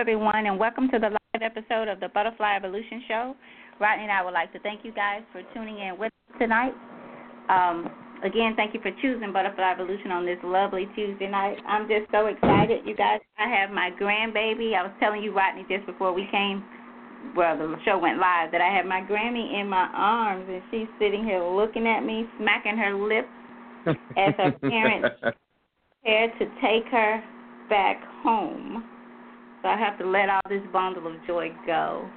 Everyone, and welcome to the live episode of the Butterfly Evolution Show. Rodney and I would like to thank you guys for tuning in with us tonight. Um, again, thank you for choosing Butterfly Evolution on this lovely Tuesday night. I'm just so excited, you guys. I have my grandbaby. I was telling you, Rodney, just before we came, well, the show went live, that I have my Grammy in my arms, and she's sitting here looking at me, smacking her lips as her parents prepare to take her back home. So I have to let all this bundle of joy go.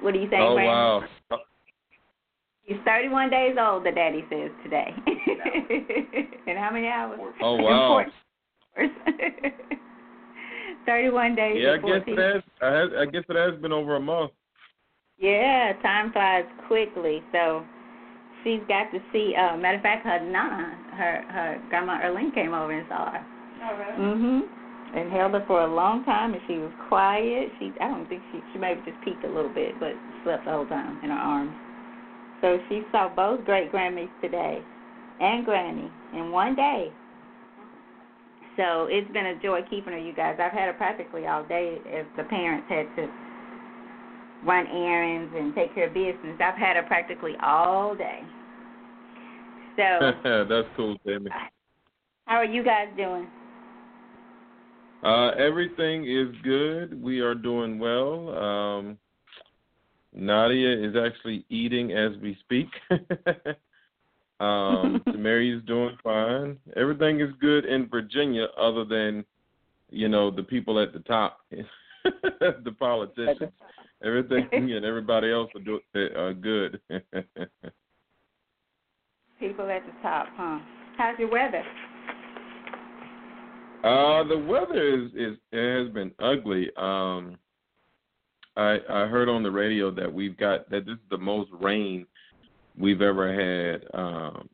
What do you think, Oh Brandon? wow. He's 31 days old, the daddy says today. and how many hours? Oh In wow. hours. 31 days Yeah, I guess it has. I, has, I guess it has been over a month. Yeah, time flies quickly. So she's got to see. Uh, matter of fact, her nana, her her grandma Erlene came over and saw her. All right. Mhm. And held her for a long time, and she was quiet. She, I don't think she, she maybe just peeked a little bit, but slept the whole time in her arms. So she saw both great Grammys today, and Granny in one day. So it's been a joy keeping her, you guys. I've had her practically all day. If the parents had to run errands and take care of business, I've had her practically all day. So That's cool, Tammy. how are you guys doing? Uh, everything is good. We are doing well. Um, Nadia is actually eating as we speak. um, Mary's doing fine. Everything is good in Virginia, other than, you know, the people at the top, the politicians. Everything and everybody else are do, are good. People at the top, huh? How's your weather? Uh, the weather is is has been ugly. Um, I I heard on the radio that we've got that this is the most rain we've ever had. Um,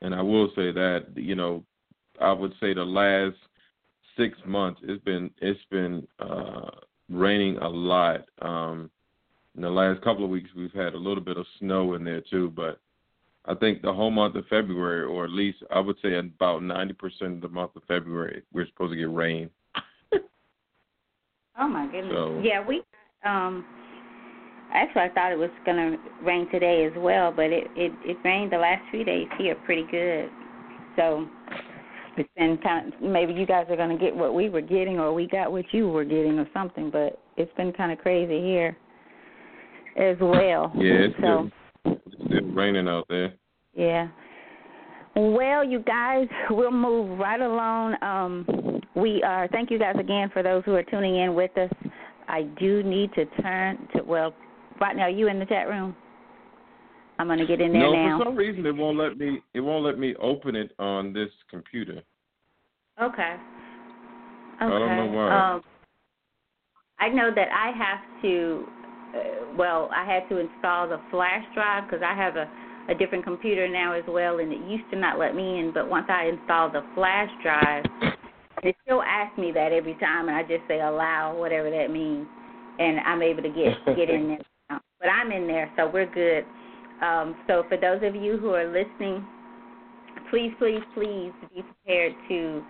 and I will say that you know I would say the last six months it's been it's been uh, raining a lot. Um, in the last couple of weeks we've had a little bit of snow in there too, but I think the whole month of February, or at least I would say about ninety percent of the month of February, we're supposed to get rain. Oh my goodness. So- Yeah, we um actually I thought it was gonna rain today as well, but it it it rained the last few days here pretty good. So it's been kind of, maybe you guys are gonna get what we were getting, or we got what you were getting, or something. But it's been kind of crazy here as well. Yeah, it's so. still, it's still raining out there. Yeah. Well, you guys, we'll move right along. Um, we are. Thank you guys again for those who are tuning in with us. I do need to turn to. Well, right now, are you in the chat room? I'm gonna get in there no, now. for some reason it won't let me. It won't let me open it on this computer. Okay. Okay. I don't know why. Um, I know that I have to. Uh, well, I had to install the flash drive because I have a a different computer now as well, and it used to not let me in. But once I installed the flash drive, it still asks me that every time, and I just say allow, whatever that means, and I'm able to get get in there. Now. But I'm in there, so we're good. Um, so for those of you who are listening, please, please, please be prepared to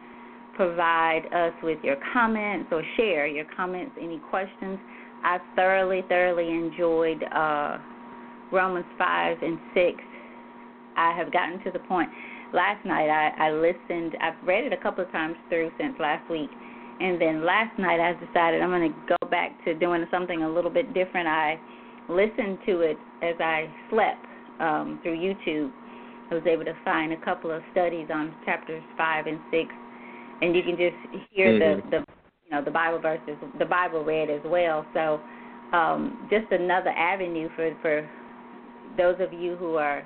provide us with your comments or share your comments, any questions. I thoroughly, thoroughly enjoyed uh, Romans 5 and 6. I have gotten to the point. Last night I, I listened, I've read it a couple of times through since last week. And then last night I decided I'm going to go back to doing something a little bit different. I listened to it as I slept um, through YouTube. I was able to find a couple of studies on chapters 5 and 6 and you can just hear Mhm. the the know the Bible verses, the Bible read as well. So um, just another avenue for for those of you who are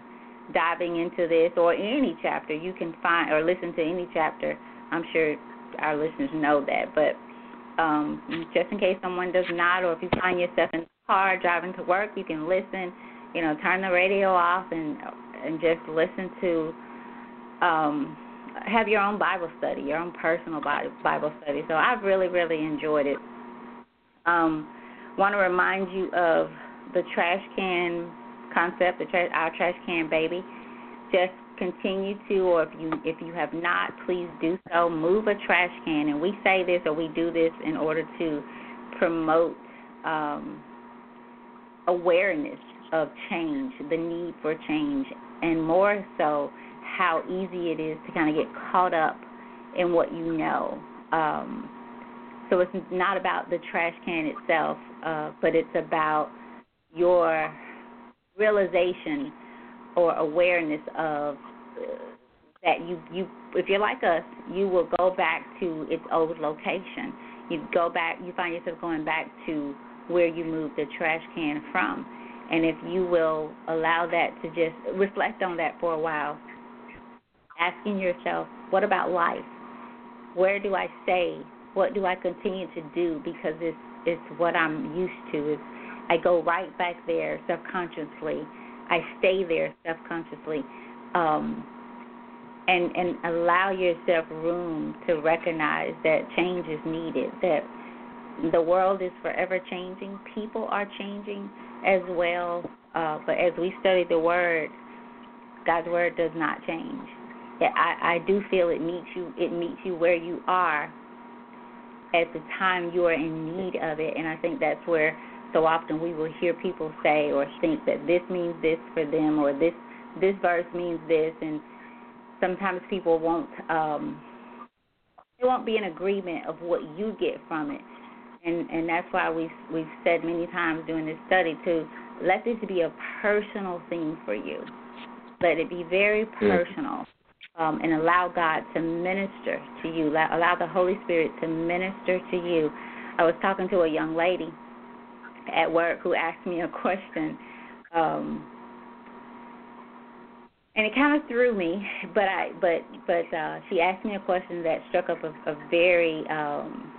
diving into this or any chapter you can find or listen to any chapter. I'm sure our listeners know that, but um, just in case someone does not, or if you find yourself in the car driving to work, you can listen. You know, turn the radio off and and just listen to um, have your own Bible study, your own personal Bi- Bible study. So I've really, really enjoyed it. Um, want to remind you of the trash can concept, the tra- our trash can baby. Just continue to, or if you if you have not, please do so. Move a trash can, and we say this or we do this in order to promote um, awareness of change, the need for change, and more so how easy it is to kind of get caught up in what you know. Um, so it's not about the trash can itself, uh, but it's about your realization or awareness of uh, that you you if you're like us, you will go back to its old location. You go back, you find yourself going back to where you moved the trash can from. And if you will allow that to just reflect on that for a while, asking yourself, what about life? Where do I stay? What do I continue to do? Because it's it's what I'm used to. It's, I go right back there subconsciously. I stay there subconsciously. Um, and and allow yourself room to recognize that change is needed that the world is forever changing people are changing as well uh, but as we study the word god's word does not change I, I do feel it meets you it meets you where you are at the time you are in need of it. And i think that's where so often we will hear people say or think that this means this for them or this this verse means this. And sometimes people won't um they won't be in agreement of what you get from it. And and that's why we we've said many times during this study to let this be a personal thing for you. Let it be very personal um, and allow God to minister to you allow, the Holy Spirit to minister to you I was talking to a young lady at work who asked me a question um and it kind of threw me. But I, but but uh, she asked me a question that struck up a, a very um,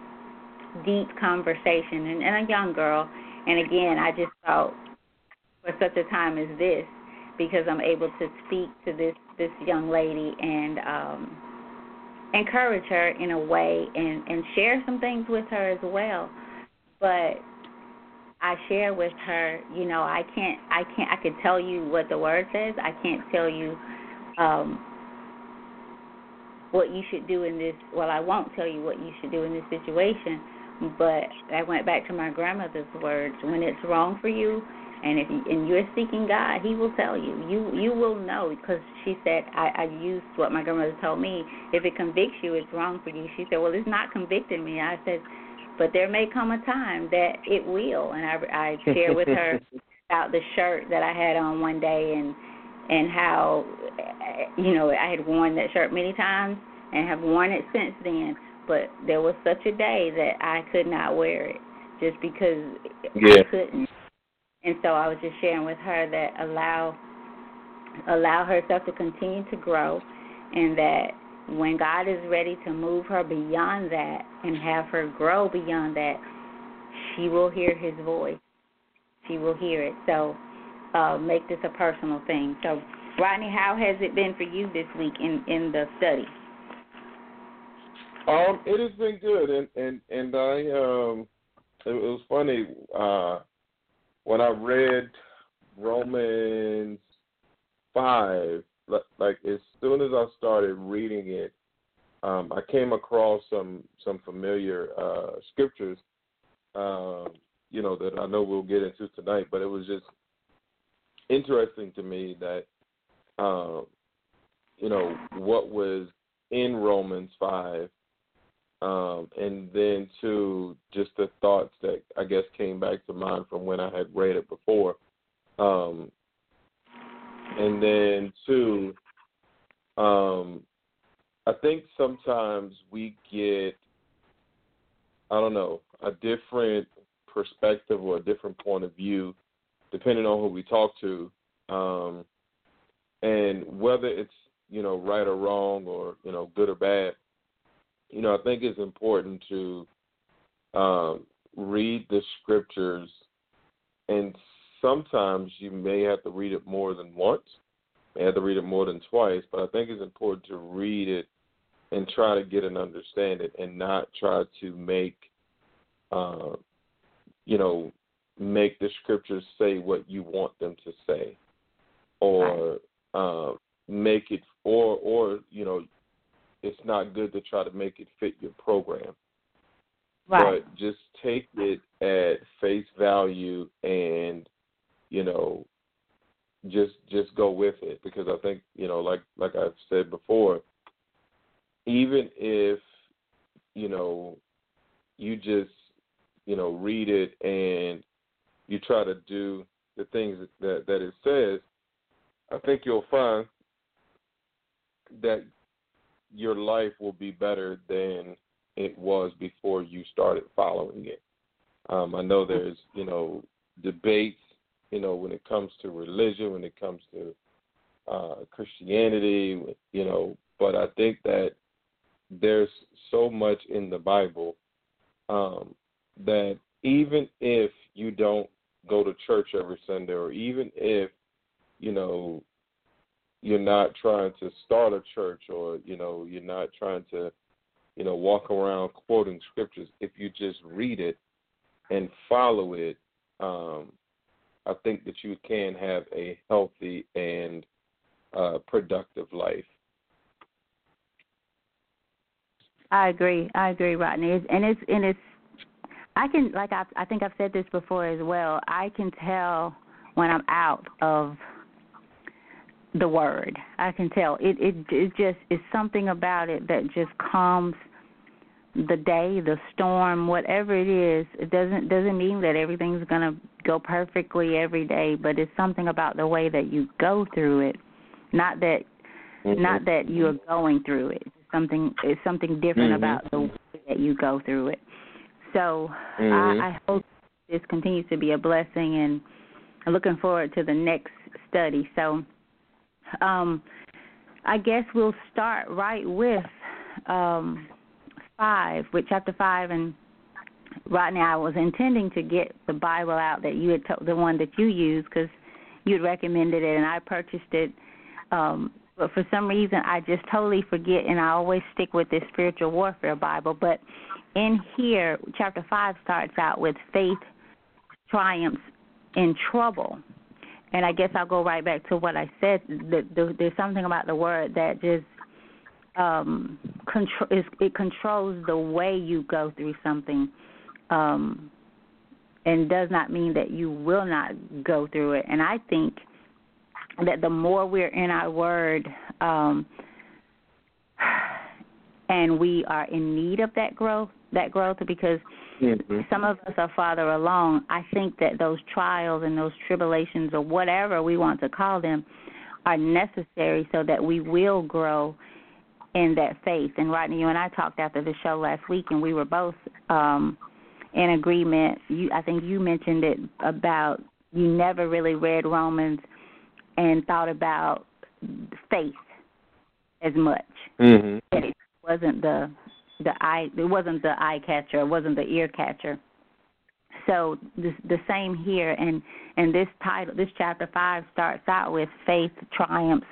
deep conversation, and, and a young girl. And again, I just thought for such a time as this, because I'm able to speak to this this young lady and um, encourage her in a way, and and share some things with her as well. But I share with her, you know, I can't, I can't, I can tell you what the word says. I can't tell you um, what you should do in this. Well, I won't tell you what you should do in this situation. But I went back to my grandmother's words: when it's wrong for you, and if you, and you're seeking God, He will tell you. You you will know because she said I, I used what my grandmother told me. If it convicts you, it's wrong for you. She said, well, it's not convicting me. I said but there may come a time that it will. And I, I shared with her about the shirt that I had on one day and and how you know I had worn that shirt many times and have worn it since then. But there was such a day that I could not wear it just because yeah. I couldn't. And so I was just sharing with her that allow allow herself to continue to grow and that when God is ready to move her beyond that and have her grow beyond that, she will hear his voice. She will hear it. So uh, make this a personal thing. So, Rodney, how has it been for you this week in, in the study? Um, it has been good, and and and I um, it, was funny uh, when I read Romans five like as soon as I started reading it, um, I came across some some familiar uh, scriptures, um, you know, that I know we'll get into tonight. But it was just interesting to me that, um, you know, what was in Romans five, um, and then to just the thoughts that I guess came back to mind from when I had read it before. Um, and then two, um, I think sometimes we get, I don't know, a different perspective or a different point of view, depending on who we talk to, um, and whether it's you know right or wrong or you know good or bad. You know, I think it's important to um, read the scriptures and sometimes you may have to read it more than once, may have to read it more than twice, but I think it's important to read it and try to get an understanding and not try to make uh, you know, make the scriptures say what you want them to say. Or uh, make it or or you know it's not good to try to make it fit your program. Right. But just take it at face value and you know just just go with it because I think you know like like I've said before even if you know you just you know read it and you try to do the things that that it says I think you'll find that your life will be better than it was before you started following it. Um, I know there's, you know, debates, you know, when it comes to religion, when it comes to uh, Christianity, you know, but I think that there's so much in the Bible um, that even if you don't go to church every Sunday, or even if you know you're not trying to start a church, or you know you're not trying to you know walk around quoting scriptures, if you just read it and follow it, um, I think that you can have a healthy and uh, productive life. I agree. I agree, Rodney. And it's and it's. I can like I I think I've said this before as well. I can tell when I'm out of the word. I can tell it. It it just is something about it that just calms the day, the storm, whatever it is. It doesn't doesn't mean that everything's gonna go perfectly every day, but it's something about the way that you go through it. Not that mm-hmm. not that you're going through it something it's something different mm-hmm. about the way that you go through it. So mm-hmm. I, I hope this continues to be a blessing, and I'm looking forward to the next study. So um, I guess we'll start right with um, five, with chapter five, and Rodney, I was intending to get the Bible out that you had, to, the one that you used, because you had recommended it, and I purchased it um, but for some reason I just totally forget, and I always stick with this spiritual warfare Bible. But in here, chapter five starts out with faith triumphs in trouble, and I guess I'll go right back to what I said. That the, there's something about the word that just um control it controls the way you go through something um and does not mean that you will not go through it and i think that the more we're in our word um, and we are in need of that growth that growth because mm-hmm. some of us are farther along i think that those trials and those tribulations or whatever we want to call them are necessary so that we will grow in that faith and rodney you and i talked after the show last week and we were both um in agreement you i think you mentioned it about you never really read romans and thought about faith as much. Mm-hmm. And it wasn't the the eye it wasn't the eye catcher, it wasn't the ear catcher. So the the same here and and this title this chapter 5 starts out with faith triumphs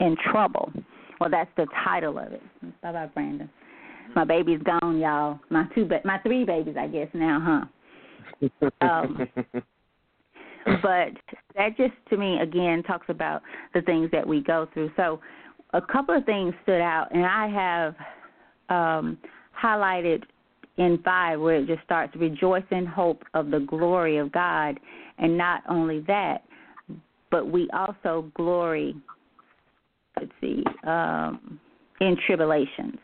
in trouble. Well, that's the title of it. Bye bye Brandon. My baby's gone, y'all. My two ba- my three babies I guess now, huh? um but that just to me again talks about the things that we go through. So a couple of things stood out, and I have um, highlighted in five where it just starts rejoice in hope of the glory of God, and not only that, but we also glory. Let's see, um, in tribulations,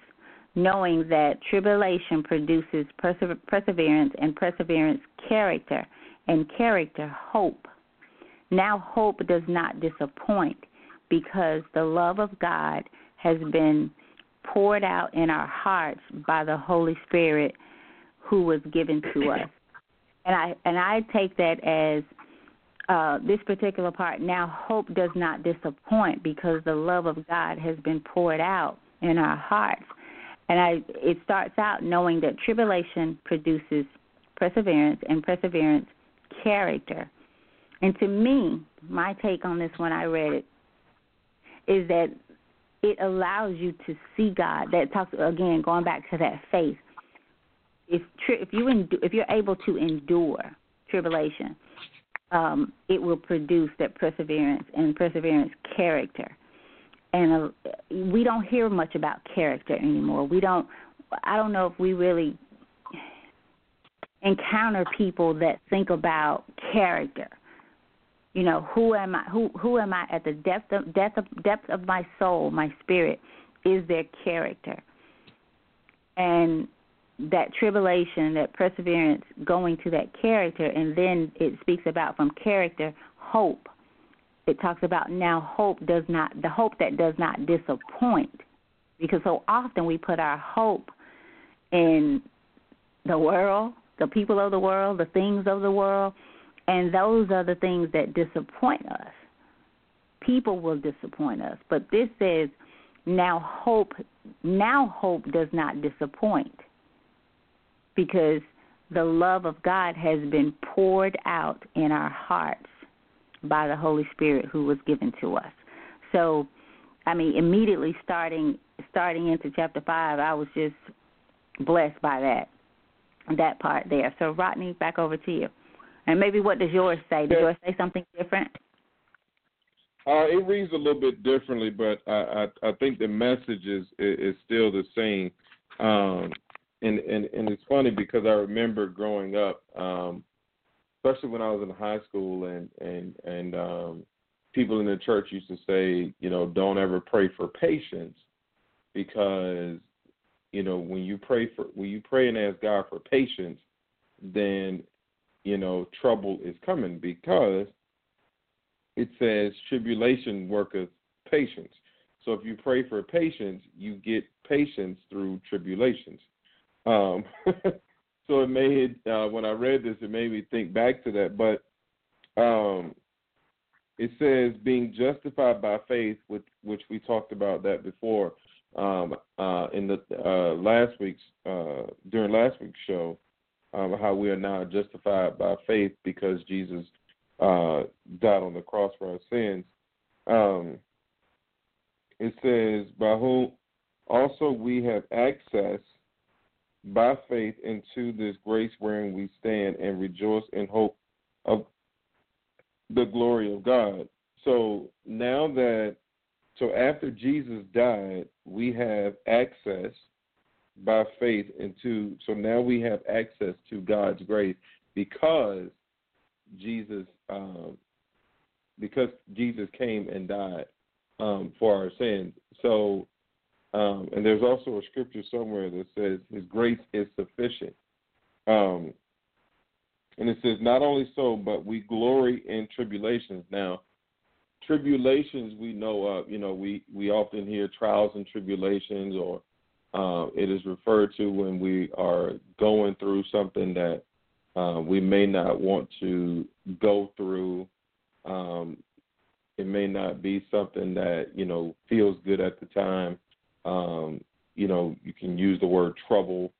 knowing that tribulation produces perseverance, and perseverance character and character hope. Now, hope does not disappoint because the love of God has been poured out in our hearts by the Holy Spirit who was given to us. And I and I take that as uh, this particular part. Now, hope does not disappoint because the love of God has been poured out in our hearts. And I, it starts out knowing that tribulation produces perseverance, and perseverance character. And to me, my take on this when I read it is that it allows you to see God. That talks again, going back to that faith. If if you if you're able to endure tribulation, um, it will produce that perseverance and perseverance character. and uh, we don't hear much about character anymore. We don't. I don't know if we really encounter people that think about character. You know, who am I? Who who am I at the depth of depth of depth of my soul, my spirit? Is their character, and that tribulation, that perseverance, going to that character, and then it speaks about from character hope. It talks about now hope does not the hope that does not disappoint, because so often we put our hope in the world, the people of the world, the things of the world, and those are the things that disappoint us. People will disappoint us, but this says now hope now hope does not disappoint because the love of God has been poured out in our hearts by the Holy Spirit who was given to us. So, I mean, immediately starting starting into chapter 5, I was just blessed by that that part there. So Rodney, back over to you. And maybe what does yours say? Does yours say something different? Uh, it reads a little bit differently, but I, I, I think the message is, is still the same. Um, and, and and it's funny because I remember growing up, um, especially when I was in high school, and and and um, people in the church used to say, you know, don't ever pray for patience because you know when you pray for when you pray and ask God for patience, then you know trouble is coming because it says tribulation worketh patience. So if you pray for patience, you get patience through tribulations. Um, so it made uh, when I read this, it made me think back to that. But um, it says being justified by faith, with which we talked about that before um, uh, in the uh, last week's uh, during last week's show, um, how we are now justified by faith because Jesus uh, died on the cross for our sins. Um, it says by whom also we have access by faith into this grace wherein we stand and rejoice in hope of the glory of God. So now that, so after Jesus died, we have access by faith into, so now we have access to God's grace because Jesus, um, because Jesus came and died um, for our sins. So um, and there's also a scripture somewhere that says His grace is sufficient. Um, and it says, not only so, but we glory in tribulations. Now, tribulations we know of, you know, we, we often hear trials and tribulations, or uh, it is referred to when we are going through something that uh, we may not want to go through. Um, it may not be something that, you know, feels good at the time. Um, you know, you can use the word trouble.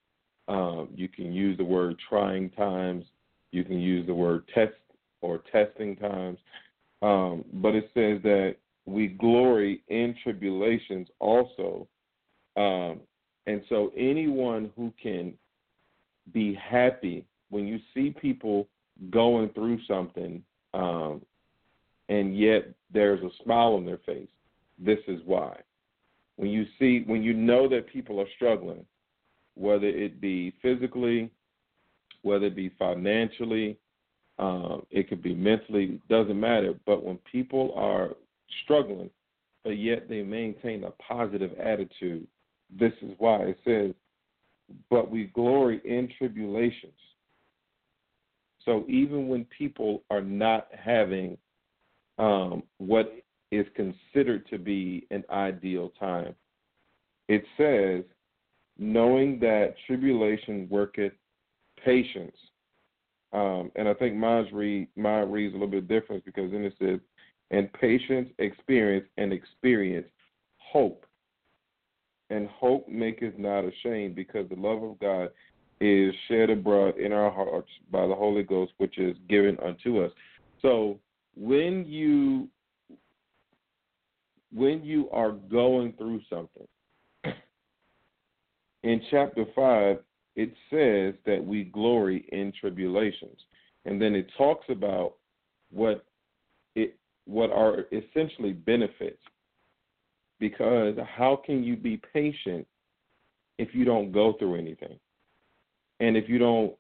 Um, you can use the word trying times. You can use the word test or testing times. Um, but it says that we glory in tribulations also. And so anyone who can be happy when you see people going through something um, and yet there's a smile on their face, this is why when you see when you know that people are struggling, whether it be physically, whether it be financially, um, it could be mentally, doesn't matter. But when people are struggling, but yet they maintain a positive attitude, this is why it says, "But we glory in tribulations." So even when people are not having um, what is considered to be an ideal time. It says, knowing that tribulation worketh patience. Um, and I think mine, read, mine reads a little bit different because then it says, and patience, experience, and experience hope. And hope maketh not ashamed because the love of God is shed abroad in our hearts by the Holy Ghost, which is given unto us. So when you when you are going through something, in chapter 5, it says that we glory in tribulations. And then it talks about what it what are essentially benefits. Because how can you be patient if you don't go through anything? And if you don't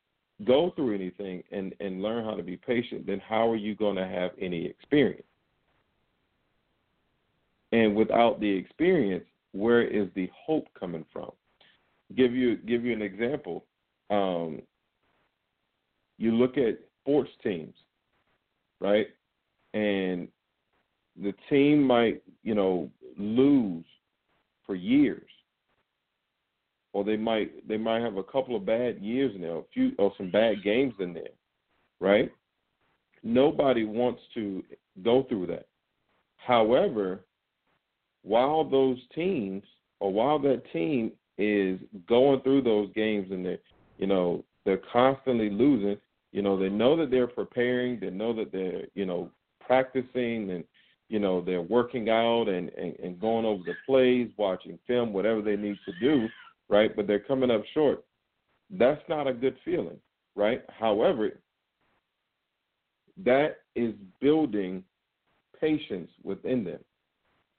go through anything and, and learn how to be patient, then how are you going to have any experience? And without the experience, where is the hope coming from? Give you give you an example. Um, you look at sports teams, right? And the team might, you know, lose for years. Or they might they might have a couple of bad years in there, a few or some bad games in there, right? Nobody wants to go through that. However, while those teams or while that team is going through those games and they you know they're constantly losing you know they know that they're preparing they know that they're you know practicing and you know they're working out and, and and going over the plays watching film whatever they need to do right but they're coming up short that's not a good feeling right however that is building patience within them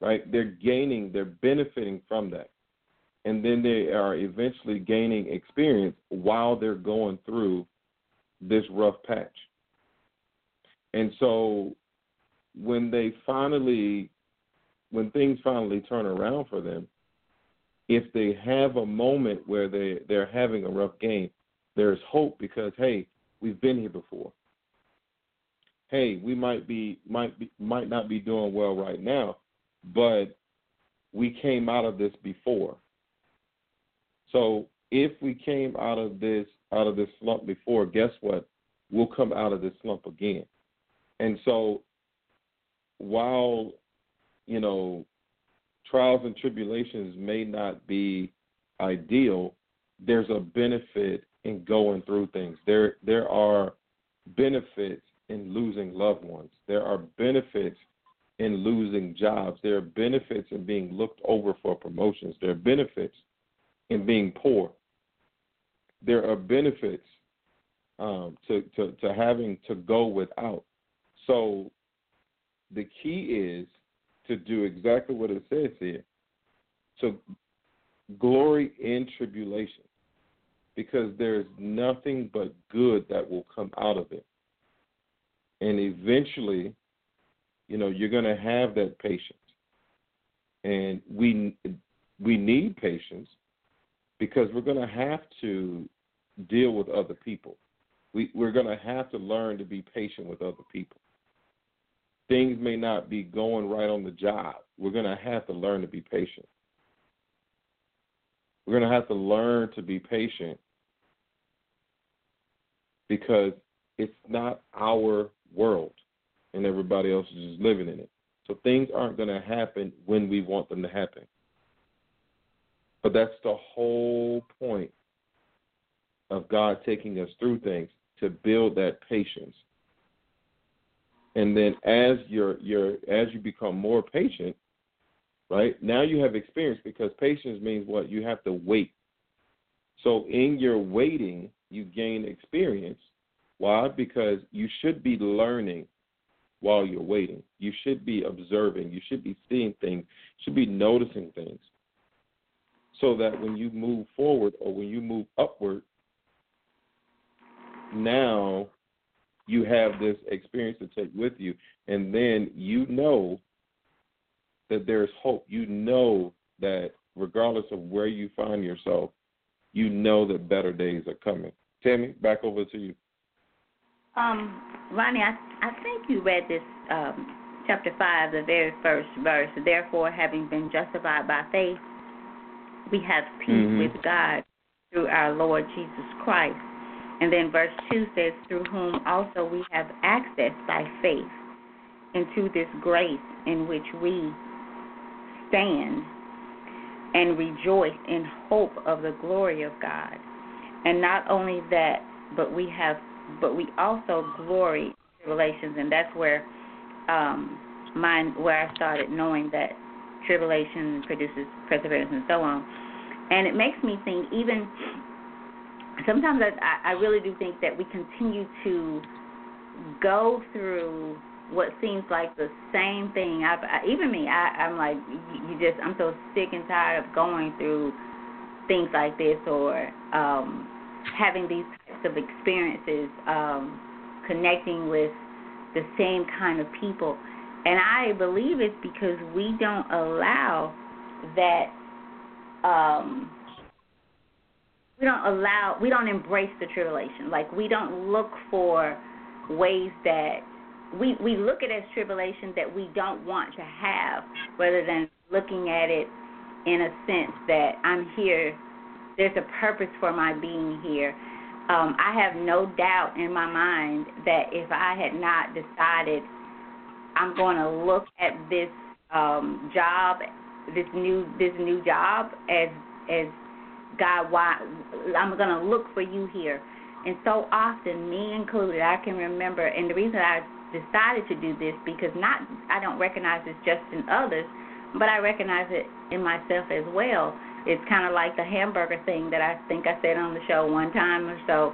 right? They're gaining, they're benefiting from that. And then they are eventually gaining experience while they're going through this rough patch. And so when they finally, when things finally turn around for them, if they have a moment where they, they're having a rough game, there's hope because, hey, we've been here before. Hey, we might be might be might not be doing well right now, but we came out of this before. So if we came out of this out of this slump before, guess what? We'll come out of this slump again. And so while you know trials and tribulations may not be ideal, there's a benefit in going through things. There there are benefits in losing loved ones. There are benefits in losing jobs. There are benefits in being looked over for promotions. There are benefits in being poor. There are benefits um, to, to, to having to go without. So the key is to do exactly what it says here. So glory in tribulation, because there's nothing but good that will come out of it. And eventually, you know you're going to have that patience and we we need patience because we're going to have to deal with other people we we're going to have to learn to be patient with other people things may not be going right on the job we're going to have to learn to be patient we're going to have to learn to be patient because it's not our world and everybody else is just living in it. So things aren't going to happen when we want them to happen. But that's the whole point of God taking us through things to build that patience. And then as you're as you become more patient, right? Now you have experience because patience means what? You have to wait. So in your waiting, you gain experience. Why? Because you should be learning while you're waiting. You should be observing. You should be seeing things. You should be noticing things. So that when you move forward or when you move upward, now you have this experience to take with you. And then you know that there's hope. You know that regardless of where you find yourself, you know that better days are coming. Tammy, back over to you. Um, Ronnie, I I think you read this um, chapter five, the very first verse. Therefore, having been justified by faith, we have peace mm-hmm. with God through our Lord Jesus Christ. And then verse two says, through whom also we have access by faith into this grace in which we stand and rejoice in hope of the glory of God. And not only that, but we have but we also glory tribulations, and that's where um, mine where I started knowing that tribulation produces perseverance and so on. And it makes me think even sometimes I, I really do think that we continue to go through what seems like the same thing. I've, I, even me, I, I'm like, you, just, I'm so sick and tired of going through things like this or um, having these types of experiences, um, connecting with the same kind of people. And I believe it's because we don't allow that. Um, we don't allow. We don't embrace the tribulation. Like we don't look for ways that we we look at it as tribulation that we don't want to have, rather than looking at it in a sense that I'm here. There's a purpose for my being here. Um, I have no doubt in my mind that if I had not decided I'm going to look at this um, job, this new this new job as as God, why I'm going to look for you here. And so often, me included, I can remember, and the reason I decided to do this because not I don't recognize this just in others, but I recognize it in myself as well. It's kind of like the hamburger thing that I think I said on the show one time or so.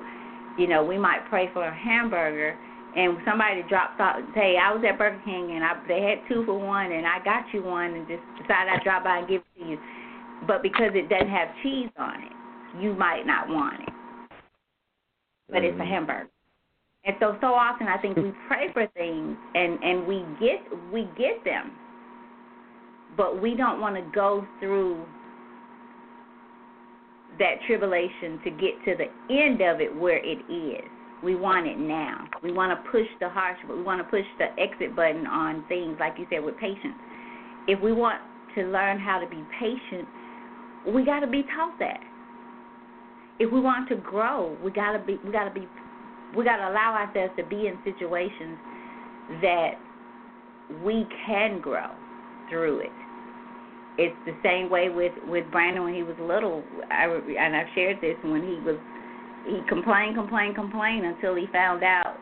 You know, we might pray for a hamburger, and somebody drops off. Hey, I was at Burger King and I they had two for one, and I got you one, and just decided I'd drop by and give it to you. But because it doesn't have cheese on it, you might not want it. But mm-hmm. it's a mm-hmm. hamburger. And so so often I think we pray for things and and we get we get them, but we don't want to go through that tribulation to get to the end of it where it is. We want it now. We want to push the harsh, but we want to push the exit button on things like you said with patience. If we want to learn how to be patient, we got to be taught that. If we want to grow, we got to be we got to be we got to allow ourselves to be in situations that we can grow through it. It's the same way with with Brandon when he was little. I and I've shared this when he was he complained, complained, complained until he found out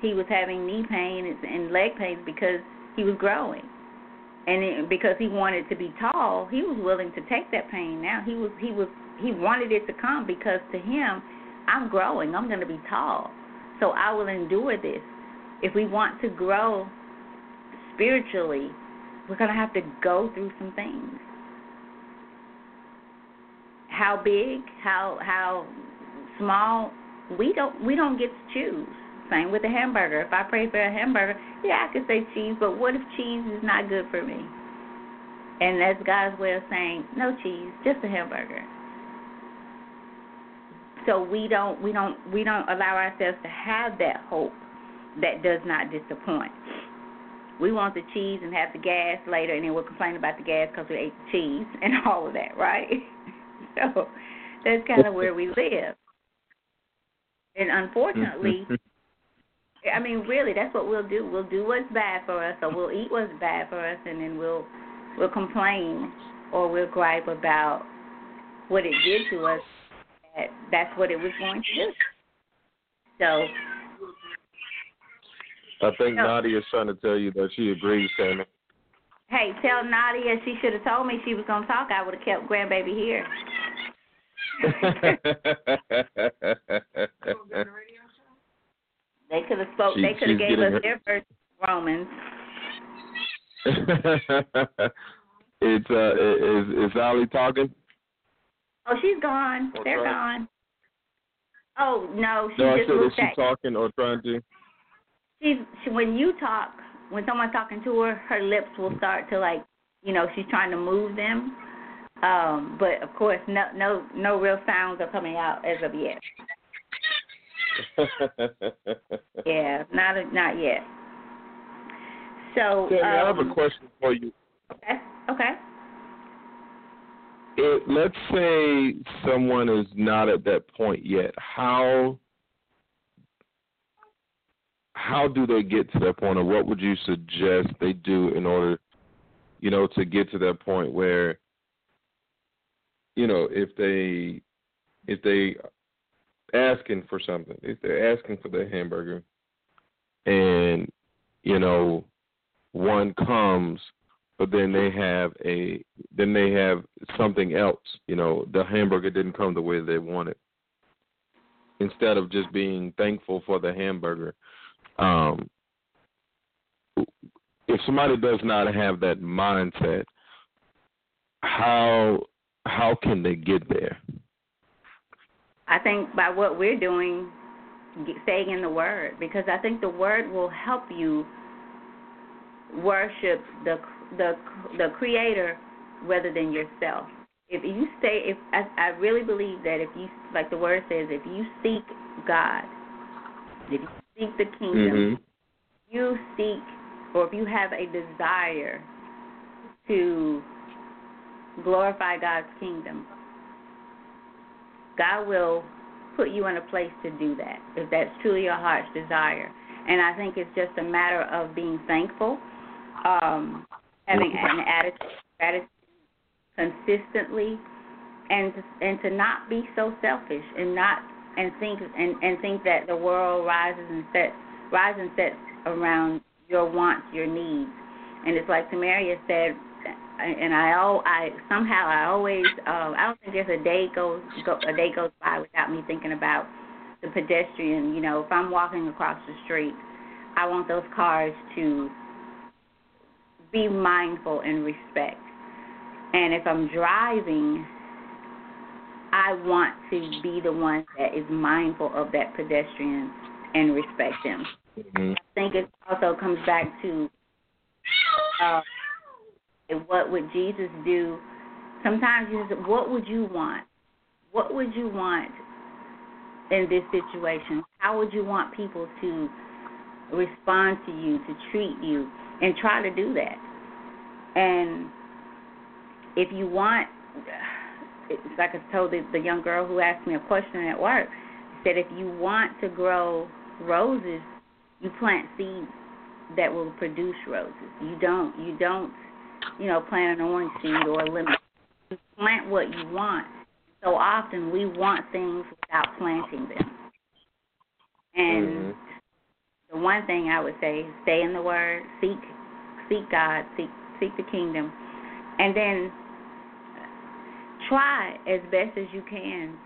he was having knee pain and leg pains because he was growing, and it, because he wanted to be tall, he was willing to take that pain. Now he was he was he wanted it to come because to him I'm growing. I'm going to be tall. So I will endure this. If we want to grow spiritually, we're going to have to go through some things. How big, how how small, we don't we don't get to choose. Same with a hamburger. If I pray for a hamburger, yeah, I could say cheese, but what if cheese is not good for me? And that's God's way of saying no cheese, just a hamburger so we don't we don't we don't allow ourselves to have that hope that does not disappoint. We want the cheese and have the gas later, and then we'll complain about the gas because we ate the cheese and all of that, right? so that's kind of where we live. And mm-hmm. unfortunately, I mean, really, that's what we'll do. We'll do what's bad for us, or we'll eat what's bad for us, and then we'll we'll complain or we'll gripe about what it did to us that that's what it was going to do. So. I think so, Nadia's trying to tell you that she agrees, Tammy. Hey, tell Nadia she should have told me she was going to talk. I would have kept grandbaby here. they could have spoke. She, they could have gave us her... their first Romans. it's uh, is is Ali talking? Oh, she's gone. Or They're trying. gone. Oh no, she no, just I said, is she talking or trying to? She's she, when you talk, when someone's talking to her, her lips will start to like, you know, she's trying to move them. Um, but of course, no, no, no real sounds are coming out as of yet. Yeah, not not yet. So, Tammy, um, I have a um, question for you. Okay. Okay it, let's say someone is not at that point yet. How how do they get to that point, or what would you suggest they do in order, you know, to get to that point where, you know, if they if they asking for something, they're asking for the hamburger, and you know, one comes but then they have a then they have something else. You know, the hamburger didn't come the way they wanted. Instead of just being thankful for the hamburger, um, if somebody does not have that mindset, how how can they get there? I think by what we're doing, staying in the Word, because I think the Word will help you worship the the the Creator rather than yourself. If you stay, if I, I really believe that if you, like the Word says, if you seek God, if you seek the kingdom, mm-hmm. you seek, or if you have a desire to glorify God's kingdom, God will put you in a place to do that if that's truly your heart's desire. And I think it's just a matter of being thankful, um, having an attitude consistently, and and to not be so selfish and not and think and, and think that the world rises and sets rises and sets around your wants, your needs. And it's like Samaria said, and I all I somehow I always uh, I don't think there's a day goes go, a day goes by without me thinking about the pedestrian. You know, if I'm walking across the street, I want those cars to be mindful and respect. And if I'm driving, I want to be the one that is mindful of that pedestrian and respect them. Mm-hmm. I think it also comes back to uh, what would Jesus do? Sometimes you just, what would you want? What would you want in this situation? How would you want people to respond to you, to treat you, and try to do that? And if you want, it's like I told the, the young girl who asked me a question at work, said if you want to grow roses, you plant seeds that will produce roses. You don't you don't you know, plant an orange seed or a lemon. You plant what you want. So often we want things without planting them. And mm-hmm. the one thing I would say stay in the word, seek seek God, seek seek the kingdom. And then try as best as you can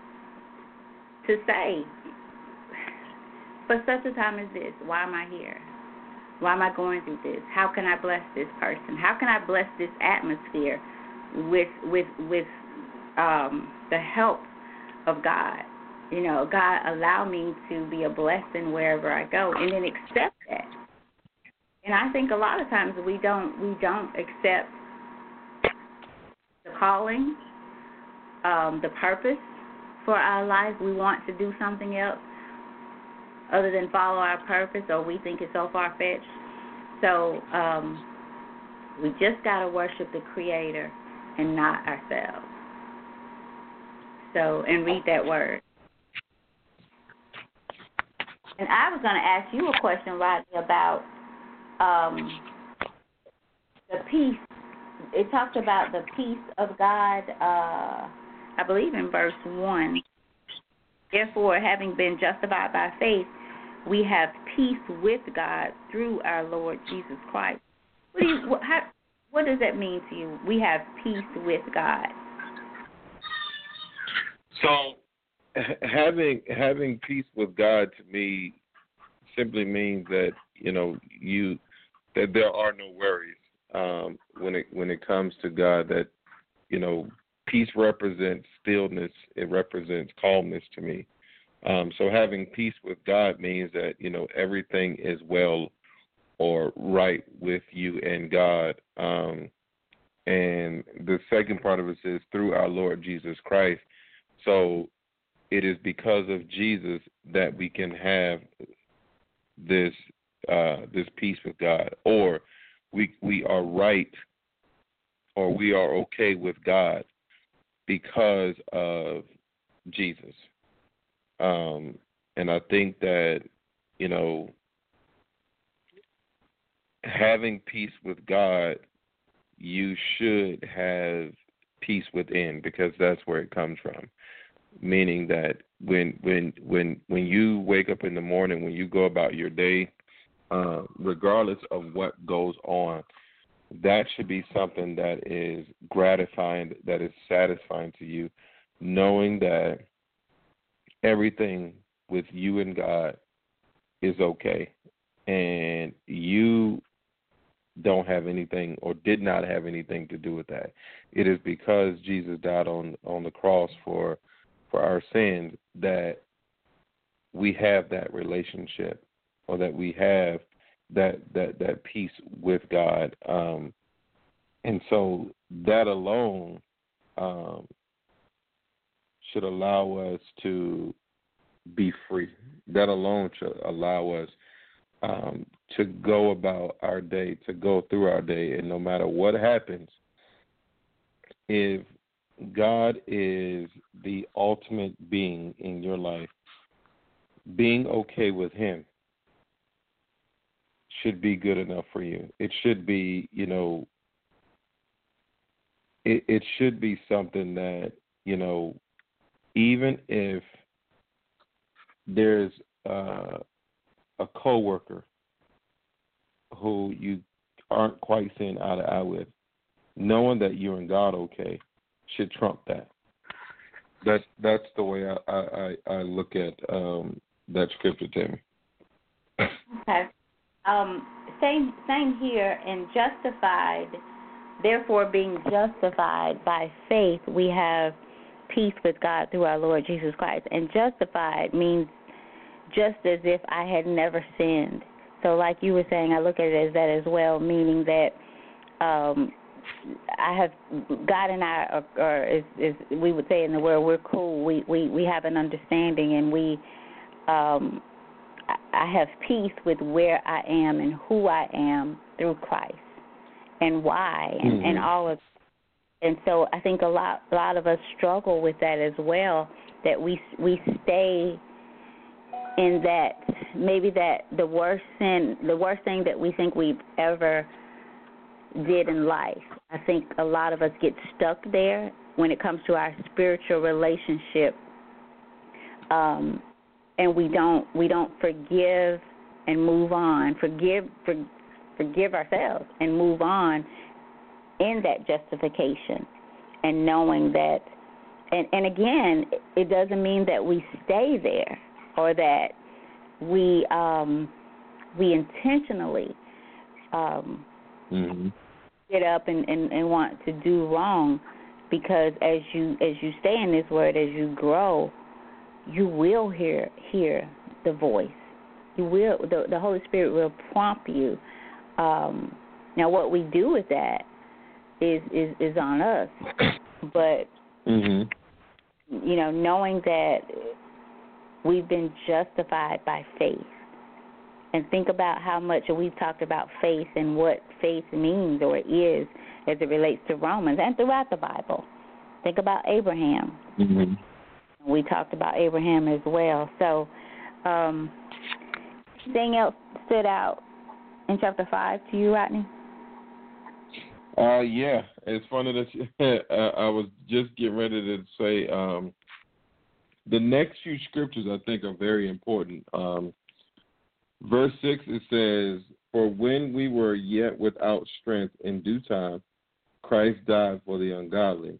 to say, for such a time as this, why am I here? Why am I going through this? How can I bless this person? How can I bless this atmosphere with with with um, the help of God? You know, God allow me to be a blessing wherever I go, and then accept that. And I think a lot of times we don't we don't accept the calling, um, the purpose for our life. We want to do something else other than follow our purpose or we think it's so far fetched. So um, we just got to worship the Creator and not ourselves. So, and read that word. And I was going to ask you a question, Rodney, about um, the peace. It talks about the peace of God, uh, I believe in verse 1. Therefore, having been justified by faith, we have peace with God through our Lord Jesus Christ. What do you what, how, what does that mean to you? We have peace with God. So having having peace with God to me simply means that you know you that there are no worries um, when it when it comes to God. That you know peace represents stillness. It represents calmness to me. Um, so having peace with God means that you know everything is well or right with you and God. Um, and the second part of it says through our Lord Jesus Christ. So it is because of Jesus that we can have this uh, this peace with God, or we we are right, or we are okay with God because of Jesus. Um, and I think that, you know, having peace with God, you should have peace within because that's where it comes from. Meaning that when when when when you wake up in the morning, when you go about your day, uh, regardless of what goes on, that should be something that is gratifying, that is satisfying to you, knowing that everything with you and God is okay. And you don't have anything or did not have anything to do with that. It is because Jesus died on on the cross for for our sins that we have that relationship or that we have that that that peace with God. Um, and so that alone um, should allow us to be free. That alone should allow us um, to go about our day, to go through our day, and no matter what happens, if God is the ultimate being in your life, being okay with Him should be good enough for you. It should be, you know, it, it should be something that, you know, even if there's uh, a coworker who you aren't quite seeing eye to eye with, knowing that you're in God okay should trump that. That's that's the way I I, I look at um, that scripture, Tammy. Okay. Um, same same here And justified. Therefore, being justified by faith, we have peace with God through our Lord Jesus Christ. And justified means just as if I had never sinned. So, like you were saying, I look at it as that as well, meaning that um, I have God and I are, are is, is we would say in the world we're cool. We we we have an understanding, and we um, I have peace with where I am and who I am through Christ, and why, and, mm-hmm. and all of. And so I think a lot a lot of us struggle with that as well. That we we stay in that maybe that the worst sin, the worst thing that we think we've ever did in life. I think a lot of us get stuck there when it comes to our spiritual relationship, um, and we don't we don't forgive and move on. Forgive for, forgive ourselves and move on in that justification, and knowing that. And, and again, it doesn't mean that we stay there or that we um, we intentionally um, mm-hmm. get up and, and, and want to do wrong because as you as you stay in this word, as you grow, you will hear hear the voice. You will the the Holy Spirit will prompt you. Um, now, what we do with that is is is on us, but mm-hmm. you know, knowing that we've been justified by faith. And think about how much we've talked about faith and what faith means or is as it relates to Romans and throughout the Bible. Think about Abraham. Mm-hmm. We talked about Abraham as well. So, um, anything else stood out in chapter five to you, Rodney? Uh, yeah, it's funny that you, I was just getting ready to say um, the next few scriptures I think are very important. Um, verse 6 it says, For when we were yet without strength in due time, Christ died for the ungodly.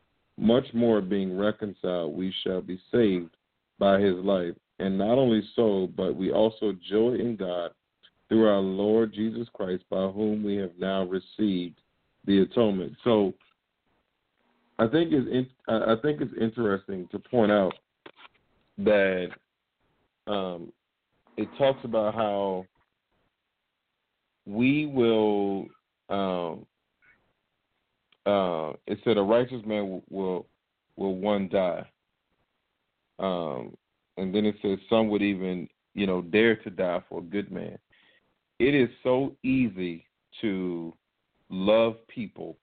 much more being reconciled, we shall be saved by his life. And not only so, but we also joy in God through our Lord Jesus Christ, by whom we have now received the atonement. So, I think it's I think it's interesting to point out that um, it talks about how we will. Um, uh, it said a righteous man will will, will one die, um, and then it says some would even you know dare to die for a good man. It is so easy to love people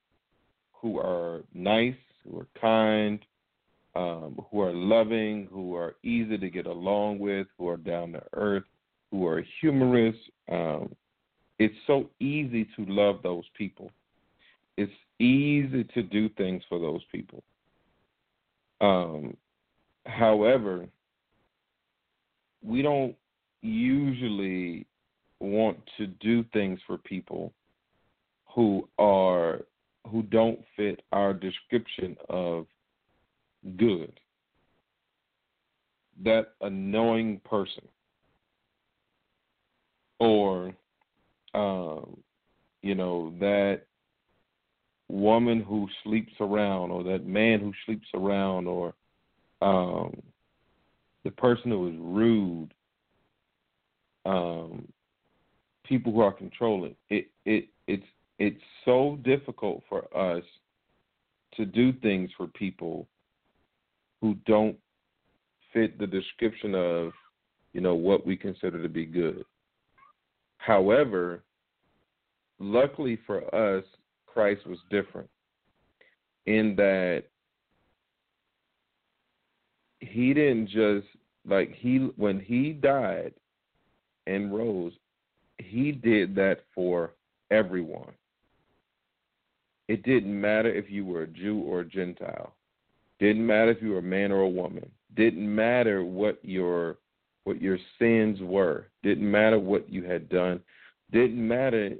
who are nice, who are kind, um, who are loving, who are easy to get along with, who are down to earth, who are humorous. Um, it's so easy to love those people. It's easy to do things for those people. Um, however, we don't usually want to do things for people who are who don't fit our description of good. That annoying person or um, you know that woman who sleeps around or that man who sleeps around or um, the person who is rude um, people who are controlling. It it it's it's so difficult for us to do things for people who don't fit the description of you know what we consider to be good. However luckily for us christ was different in that he didn't just like he when he died and rose he did that for everyone it didn't matter if you were a Jew or a Gentile. Didn't matter if you were a man or a woman. Didn't matter what your what your sins were. Didn't matter what you had done. Didn't matter,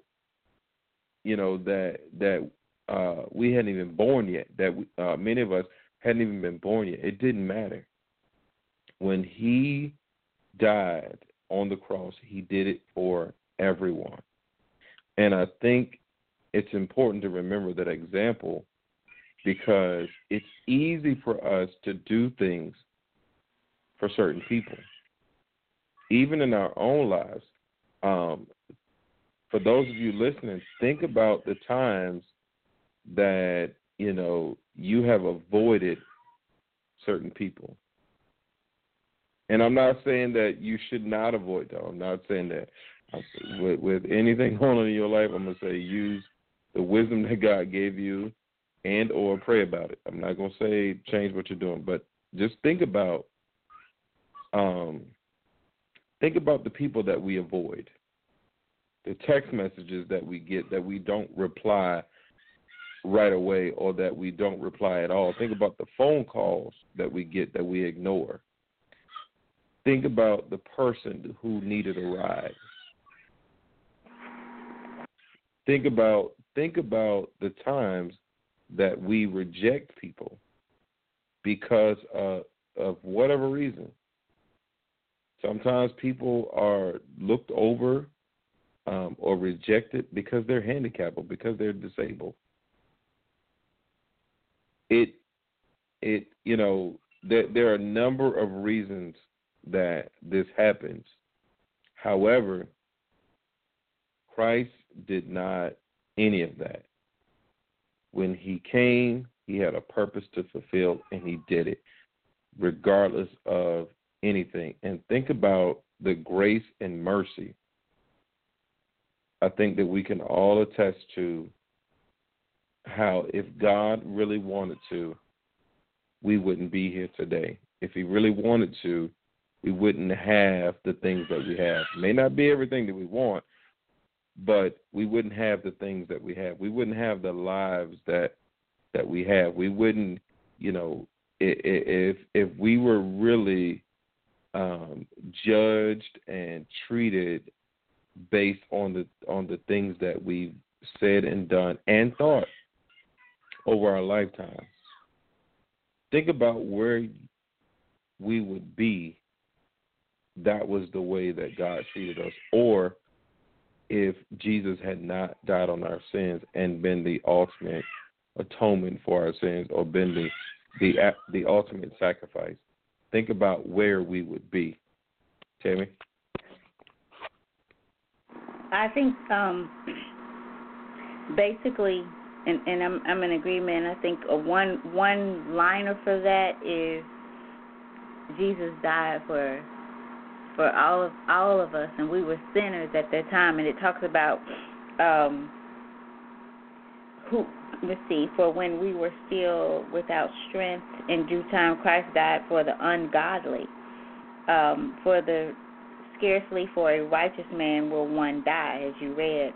you know that that uh, we hadn't even born yet. That we, uh, many of us hadn't even been born yet. It didn't matter. When he died on the cross, he did it for everyone. And I think it's important to remember that example because it's easy for us to do things for certain people, even in our own lives. Um, for those of you listening, think about the times that you know you have avoided certain people. And I'm not saying that you should not avoid them. I'm not saying that. With, with anything going on in your life, I'm gonna say use the wisdom that God gave you and or pray about it. I'm not to say change what you're doing, but just think about um think about the people that we avoid. The text messages that we get that we don't reply right away or that we don't reply at all. Think about the phone calls that we get that we ignore. Think about the person who needed a ride. Think about think about the times that we reject people because uh, of whatever reason. Sometimes people are looked over um, or rejected because they're handicapped or because they're disabled. It, it, you know, there, there are a number of reasons that this happens. However, Christ did not any of that. When he came, he had a purpose to fulfill, and he did it, regardless of anything. And think about the grace and mercy. I think that we can all attest to how, if God really wanted to, we wouldn't be here today. If He really wanted to, we wouldn't have the things that we have. May not be everything that we want, but we wouldn't have the things that we have. We wouldn't have the lives that that we have. We wouldn't, you know, if if we were really um, judged and treated based on the on the things that we've said and done and thought over our lifetimes. Think about where we would be. That was the way that God treated us, or if Jesus had not died on our sins and been the ultimate atonement for our sins or been the the the ultimate sacrifice. Think about where we would be. Tammy? I think um basically and, and I'm I'm in agreement. I think a one one liner for that is Jesus died for for all of all of us, and we were sinners at that time. And it talks about um, who. Let's see. For when we were still without strength, in due time Christ died for the ungodly. Um, for the scarcely for a righteous man will one die, as you read.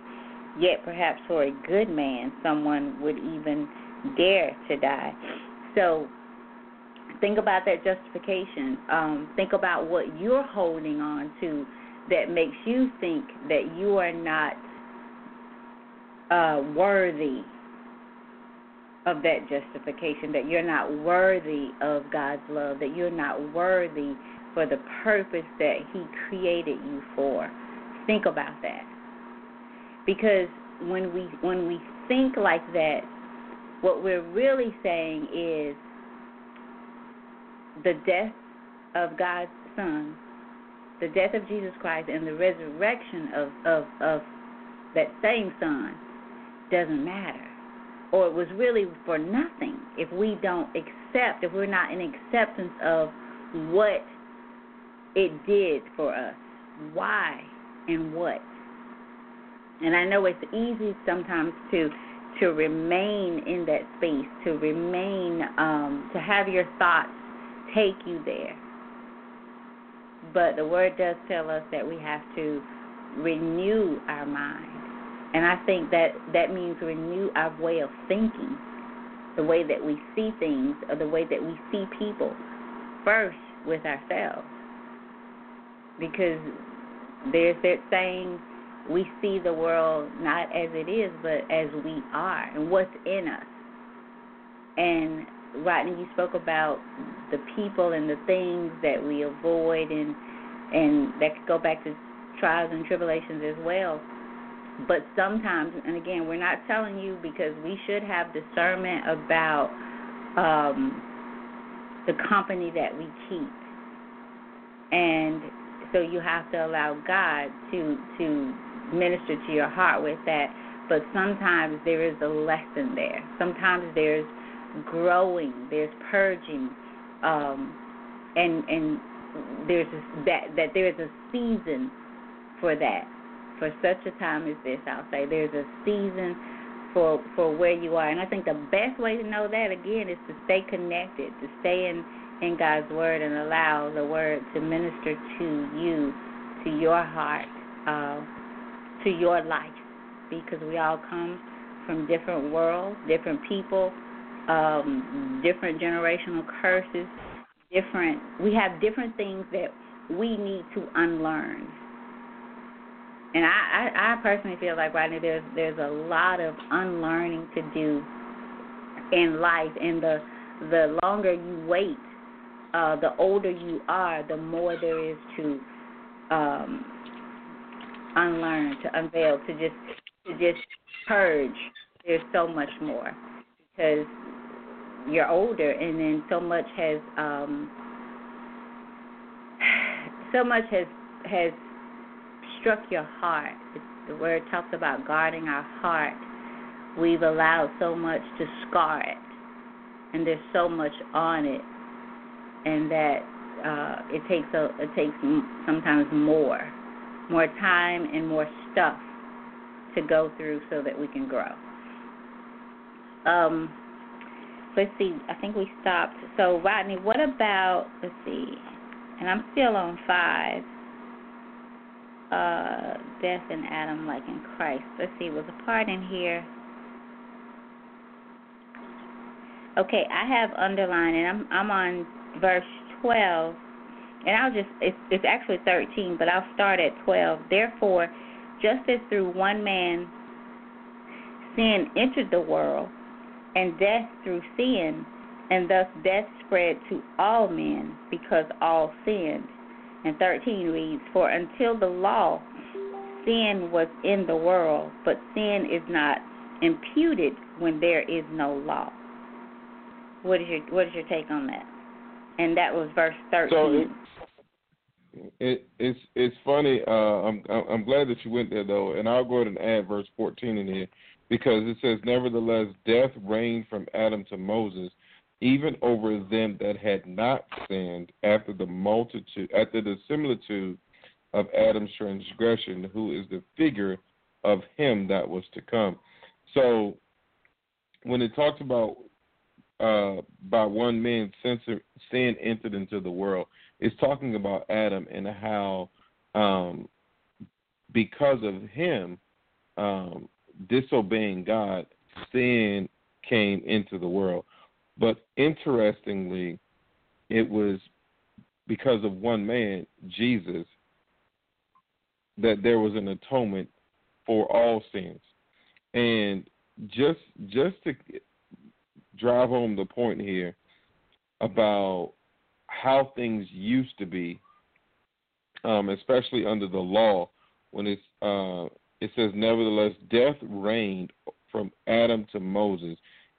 Yet perhaps for a good man, someone would even dare to die. So think about that justification. Um, think about what you're holding on to that makes you think that you are not uh, worthy of that justification, that you're not worthy of God's love, that you're not worthy for the purpose that He created you for. Think about that. Because when we when we think like that, what we're really saying is the death of God's Son, the death of Jesus Christ, and the resurrection of, of, of that same Son doesn't matter. Or it was really for nothing if we don't accept, if we're not in acceptance of what it did for us, why and what. And I know it's easy sometimes to to remain in that space, to remain, um, to have your thoughts take you there. But the word does tell us that we have to renew our mind. And I think that that means renew our way of thinking, the way that we see things, or the way that we see people, first with ourselves. Because there's that saying, we see the world not as it is, but as we are, and what's in us. And Rodney, you spoke about the people and the things that we avoid, and and that could go back to trials and tribulations as well. But sometimes, and again, we're not telling you because we should have discernment about um, the company that we keep, and so you have to allow God to to minister to your heart with that. But sometimes there is a lesson there. Sometimes there's growing, there's purging, um, and and there's a, that that there's a season for that. For such a time as this, I'll say there's a season for for where you are, and I think the best way to know that again is to stay connected, to stay in in God's word, and allow the word to minister to you, to your heart, uh, to your life, because we all come from different worlds, different people, um, different generational curses, different. We have different things that we need to unlearn. And I, I, I personally feel like right now there's there's a lot of unlearning to do in life, and the the longer you wait, uh, the older you are, the more there is to um, unlearn, to unveil, to just to just purge. There's so much more because you're older, and then so much has um, so much has has struck your heart. The word talks about guarding our heart. We've allowed so much to scar it, and there's so much on it, and that uh, it takes a it takes sometimes more, more time and more stuff to go through so that we can grow. Um, let's see, I think we stopped. So, Rodney, what about, let's see, and I'm still on five. Uh, death in Adam like in Christ. Let's see, was a part in here. Okay, I have underlined, and I'm I'm on verse 12, and I'll just it's it's actually 13, but I'll start at 12. Therefore, just as through one man sin entered the world, and death through sin, and thus death spread to all men because all sinned. And 13 reads, For until the law, sin was in the world, but sin is not imputed when there is no law. What is your what is your take on that? And that was verse 13. So it, it, it's it's funny. Uh, I'm I'm glad that you went there though, and I'll go ahead and add verse 14 in here because it says, Nevertheless, death reigned from Adam to Moses, even over them that had not sinned, after the multitude, after the similitude of Adam's transgression, who is the figure of him that was to come. So, when it talks about uh, by one man sin entered into the world, it's talking about Adam and how, um, because of him, um, disobeying God, sin came into the world. But interestingly, it was because of one man, Jesus, that there was an atonement for all sins. And just just to drive home the point here about how things used to be, um, especially under the law, when it's uh, it says, nevertheless, death reigned from Adam to Moses,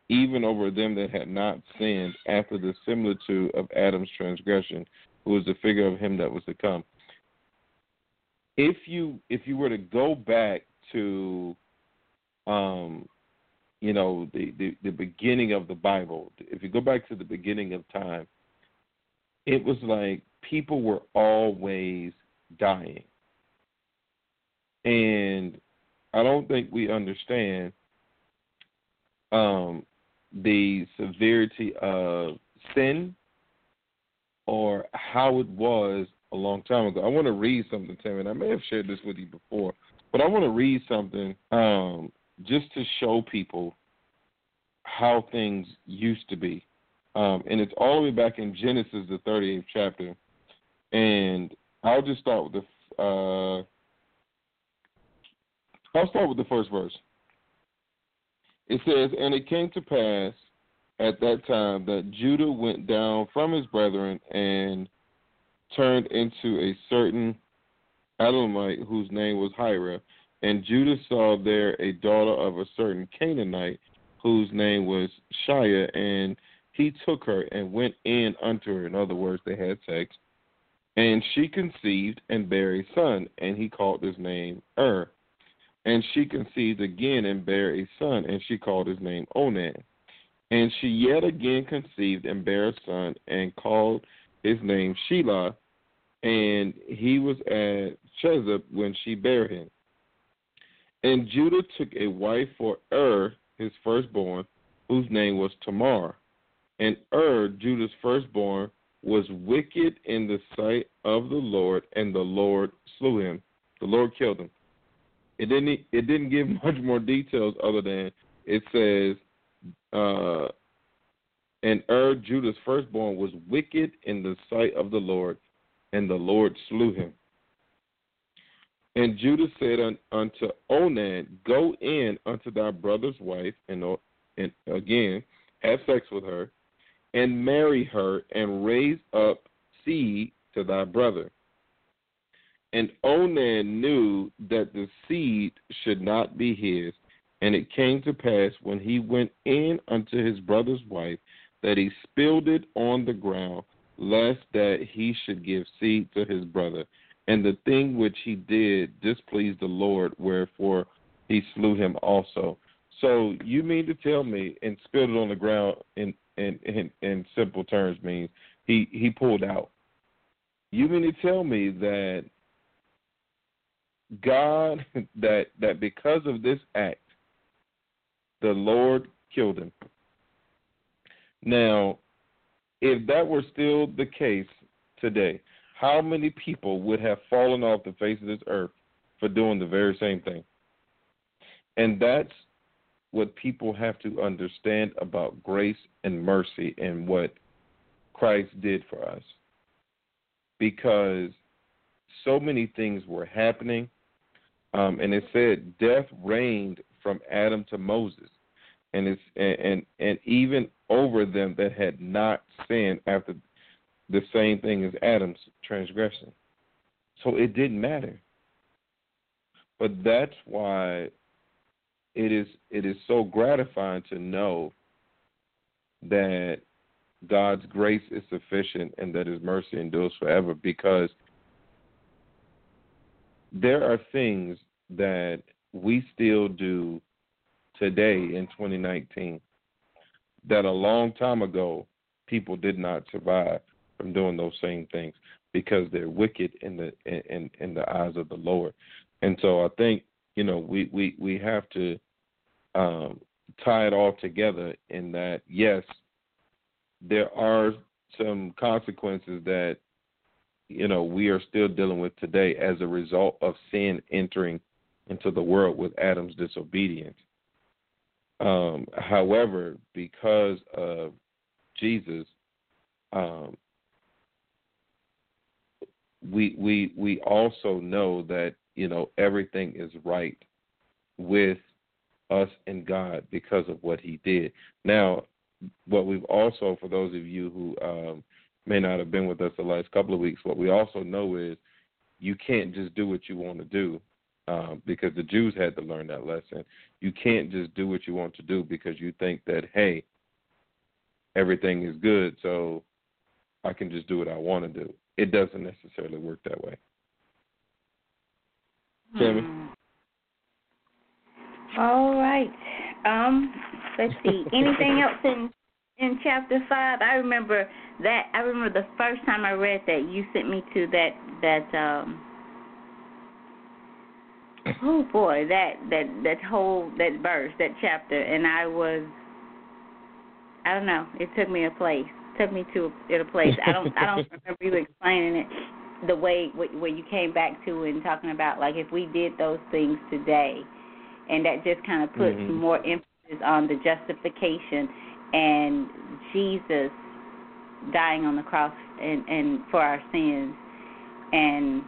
even over them that had not sinned, after the similitude of Adam's transgression, who was the figure of him that was to come. If you if you were to go back to um you know the, the the beginning of the Bible, if you go back to the beginning of time, it was like people were always dying. And I don't think we understand um, the severity of sin or how it was a long time ago. I want to read something, Tim, and I may have shared this with you before, but I want to read something um, just to show people how things used to be. Um, and it's all the way back in Genesis, the 38th chapter. And I'll just start with the. Uh, I'll start with the first verse. It says, And it came to pass at that time that Judah went down from his brethren and turned into a certain Adullamite whose name was Hira. And Judah saw there a daughter of a certain Canaanite whose name was Shuah, and he took her and went in unto her. In other words, they had sex. And she conceived and bare a son, and he called his name Er. And she conceived again and bare a son, and she called his name Onan. And she yet again conceived and bare a son, and called his name Shelah. And he was at Chezib when she bare him. And Judah took a wife for Er, his firstborn, whose name was Tamar. And Er, Judah's firstborn, was wicked in the sight of the Lord, and the Lord slew him. The Lord killed him. It didn't. It didn't give much more details other than it says, uh, "And Er, Judah's firstborn, was wicked in the sight of the Lord, and the Lord slew him." And Judah said unto Onan, Go in unto thy brother's wife, and, again have sex with her, and marry her, and raise up seed to thy brother. And Onan knew that the seed should not be his. And it came to pass when he went in unto his brother's wife that he spilled it on the ground, lest that he should give seed to his brother. And the thing which he did displeased the Lord, wherefore he slew him also. So you mean to tell me, and spilled it on the ground in in in, in simple terms means he he pulled out. You mean to tell me that God that that because of this act, the Lord killed him. Now, if that were still the case today, how many people would have fallen off the face of this earth for doing the very same thing? And that's what people have to understand about grace and mercy and what Christ did for us. Because so many things were happening um, and it said death reigned from Adam to Moses, and it's and, and and even over them that had not sinned after the same thing as Adam's transgression. So it didn't matter. But that's why it is it is so gratifying to know that God's grace is sufficient and that his mercy endures forever because there are things that we still do today in 2019 that a long time ago people did not survive from doing those same things because they're wicked in the in in the eyes of the Lord. And so I think you know we we we have to um, tie it all together in that yes, there are some consequences that you know we are still dealing with today as a result of sin entering into the world with Adam's disobedience. Um, however, because of Jesus, um, we we we also know that you know everything is right with us and God because of what He did. Now, what we've also, for those of you who um, may not have been with us the last couple of weeks, what we also know is you can't just do what you want to do um, because the Jews had to learn that lesson. You can't just do what you want to do because you think that hey, everything is good, so I can just do what I want to do. It doesn't necessarily work that way. Tammy. Hmm. All right. Um, let's see. Anything else in in chapter five? I remember that. I remember the first time I read that you sent me to that that um. Oh boy, that that that whole that verse, that chapter, and I was. I don't know. It took me a place. Took me to a, a place. I don't. I don't remember you explaining it the way where you came back to and talking about like if we did those things today, and that just kind of puts mm-hmm. more emphasis on the justification and Jesus dying on the cross and and for our sins and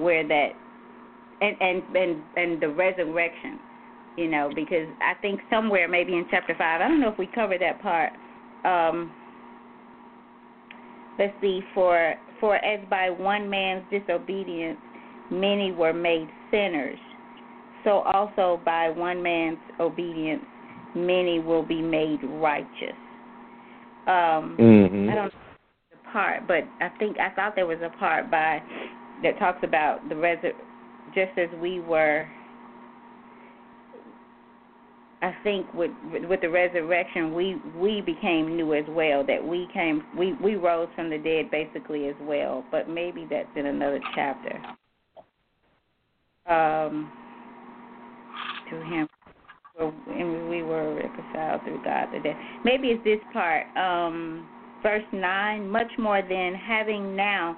where that and and and and the resurrection you know because i think somewhere maybe in chapter 5 i don't know if we covered that part um let's see for for as by one man's disobedience many were made sinners so also by one man's obedience many will be made righteous. Um, mm-hmm. I don't know the part, but I think I thought there was a part by that talks about the resur- just as we were. I think with with the resurrection, we we became new as well. That we came, we we rose from the dead basically as well. But maybe that's in another chapter. Um, to him and we were reconciled through God today. Maybe it's this part, um, verse 9, much more than having now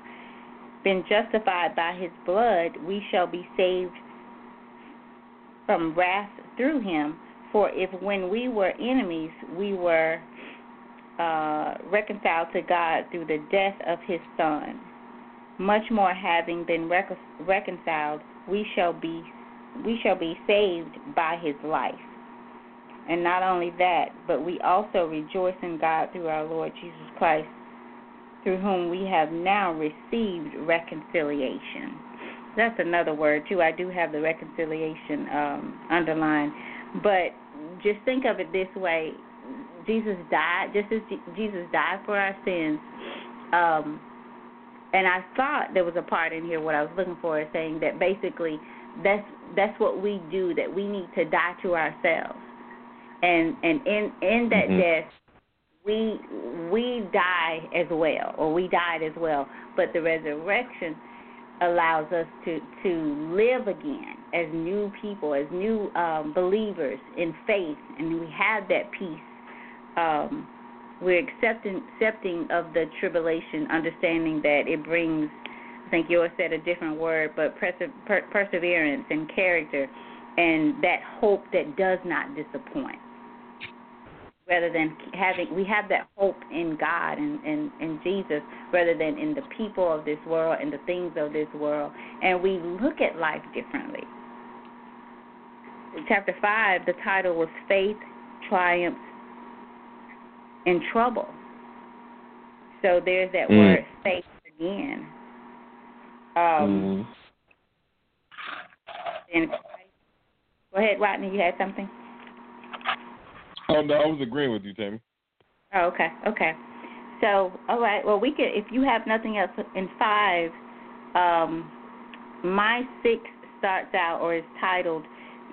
been justified by his blood, we shall be saved from wrath through him. For if when we were enemies, we were uh, reconciled to God through the death of his Son, much more having been reconciled, we shall be we shall be saved by his life. And not only that, but we also rejoice in God through our Lord Jesus Christ, through whom we have now received reconciliation. That's another word, too. I do have the reconciliation um, underlined. But just think of it this way Jesus died, just as Jesus died for our sins. Um, and I thought there was a part in here, what I was looking for, is saying that basically that's that's what we do, that we need to die to ourselves and and in in that mm-hmm. death we we die as well or we died as well but the resurrection allows us to to live again as new people as new um believers in faith. And we have that peace. Um we're accepting accepting of the tribulation understanding that it brings i think yours said a different word but perse- per- perseverance and character and that hope that does not disappoint. Rather than having we have that hope in God and in, in Jesus rather than in the people of this world and the things of this world. And we look at life differently. In chapter five, the title was Faith Triumphs in Trouble. So there's that mm. word faith again. Um, mm. and go ahead, Rodney, you had something? Oh no, I was agreeing with you, Tammy. Oh, okay, okay. So, all right. Well, we could, if you have nothing else in five, um, my six starts out or is titled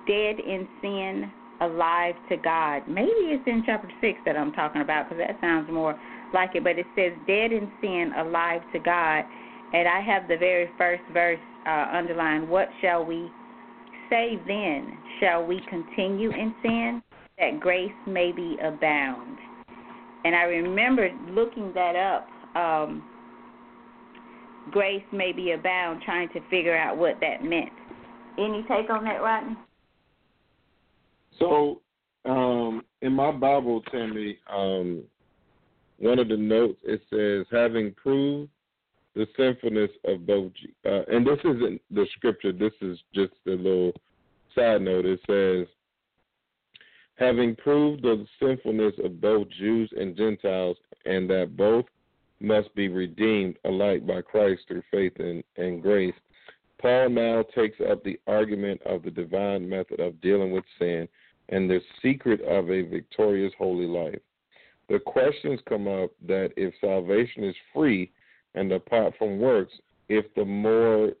"Dead in Sin, Alive to God." Maybe it's in chapter six that I'm talking about because that sounds more like it. But it says "Dead in Sin, Alive to God," and I have the very first verse uh, underlined. What shall we say then? Shall we continue in sin? that grace may be abound. And I remember looking that up, um, grace may be abound, trying to figure out what that meant. Any take on that, Rodney? So, um, in my Bible, Tammy, um, one of the notes it says, having proved the sinfulness of both, uh, and this isn't the scripture. This is just a little side note. It says, having proved the sinfulness of both Jews and Gentiles, and that both must be redeemed alike by Christ through faith and, and grace. Paul now takes up the argument of the divine method of dealing with sin and the secret of a victorious holy life. The questions come up that if salvation is free and apart from works, if the more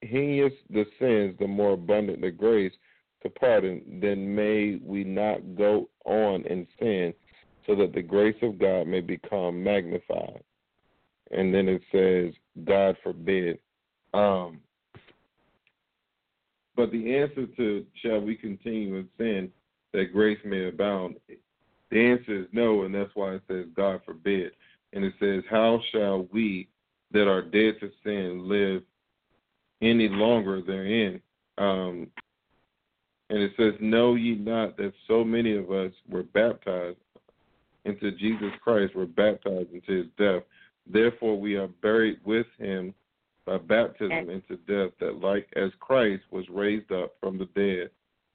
heinous the sins, the more abundant the grace to pardon, then may we not go on in sin so that the grace of God may become magnified. And then it says, God forbid. Um, but the answer to shall we continue in sin that grace may abound, the answer is no, and that's why it says God forbid. And it says, How shall we that are dead to sin live any longer therein? Um, and it says, Know ye not that so many of us were baptized into Jesus Christ, were baptized into his death. Therefore we are buried with him by baptism into death, that like as Christ was raised up from the dead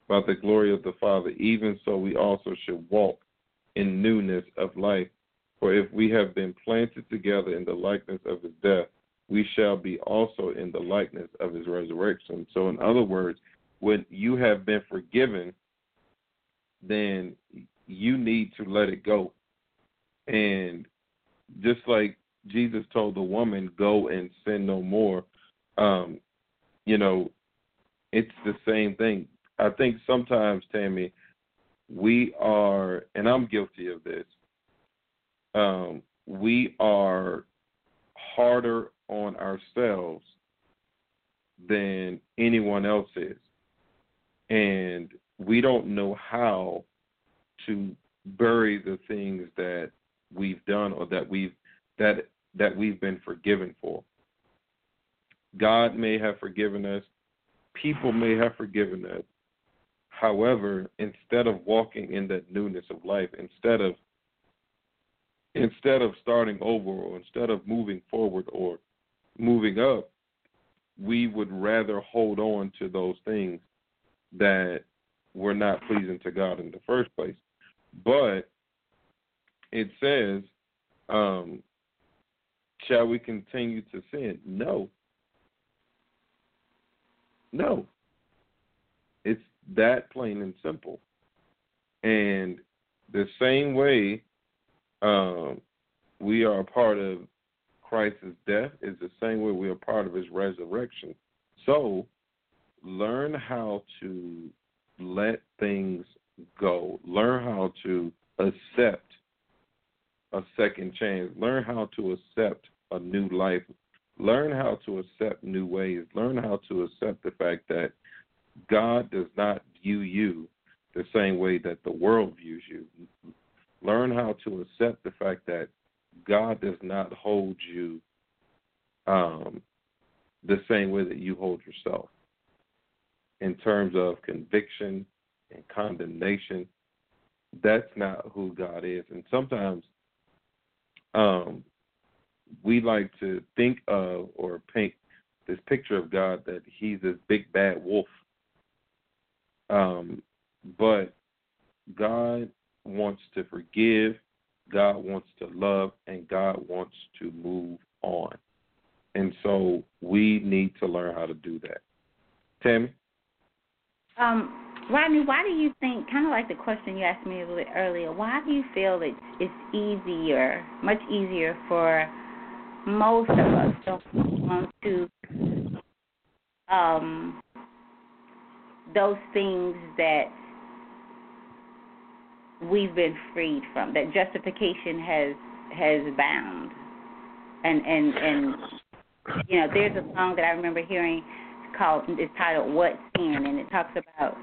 by the glory of the Father, even so we also should walk in newness of life. For if we have been planted together in the likeness of his death, we shall be also in the likeness of his resurrection. So, in other words, when you have been forgiven, then you need to let it go. And just like Jesus told the woman, "Go and sin no more," um, you know, it's the same thing. I think sometimes, Tammy, we are, and I'm guilty of this. Um, we are harder on ourselves than anyone else is and we don't know how to bury the things that we've done or that we've that that we've been forgiven for. God may have forgiven us, people may have forgiven us. However, instead of walking in that newness of life, instead of instead of starting over or instead of moving forward or moving up, we would rather hold on to those things that were not pleasing to God in the first place. But it says, um, shall we continue to sin? No. No. That plain and simple. And the same way um, we are a part of Christ's death is the same way we are part of his resurrection. So learn how to let things go. Learn how to accept a second chance. Learn how to accept a new life. Learn how to accept new ways. Learn how to accept the fact that God does not view you the same way that the world views you. Learn how to accept the fact that God does not hold you um, the same way that you hold yourself in terms of conviction and condemnation. That's not who God is. And sometimes um, we like to think of or paint this picture of God that he's this big bad wolf. Um, but God wants to forgive, God wants to love, and God wants to move on. And so we need to learn how to do that. Tammy? Um, Rodney, why do you think, kind of like the question you asked me a little earlier, why do you feel that it's easier, much easier for most of us to want to um, those things that we've been freed from, that justification has has bound, and and and you know, there's a song that I remember hearing called it's titled "What Sin," and it talks about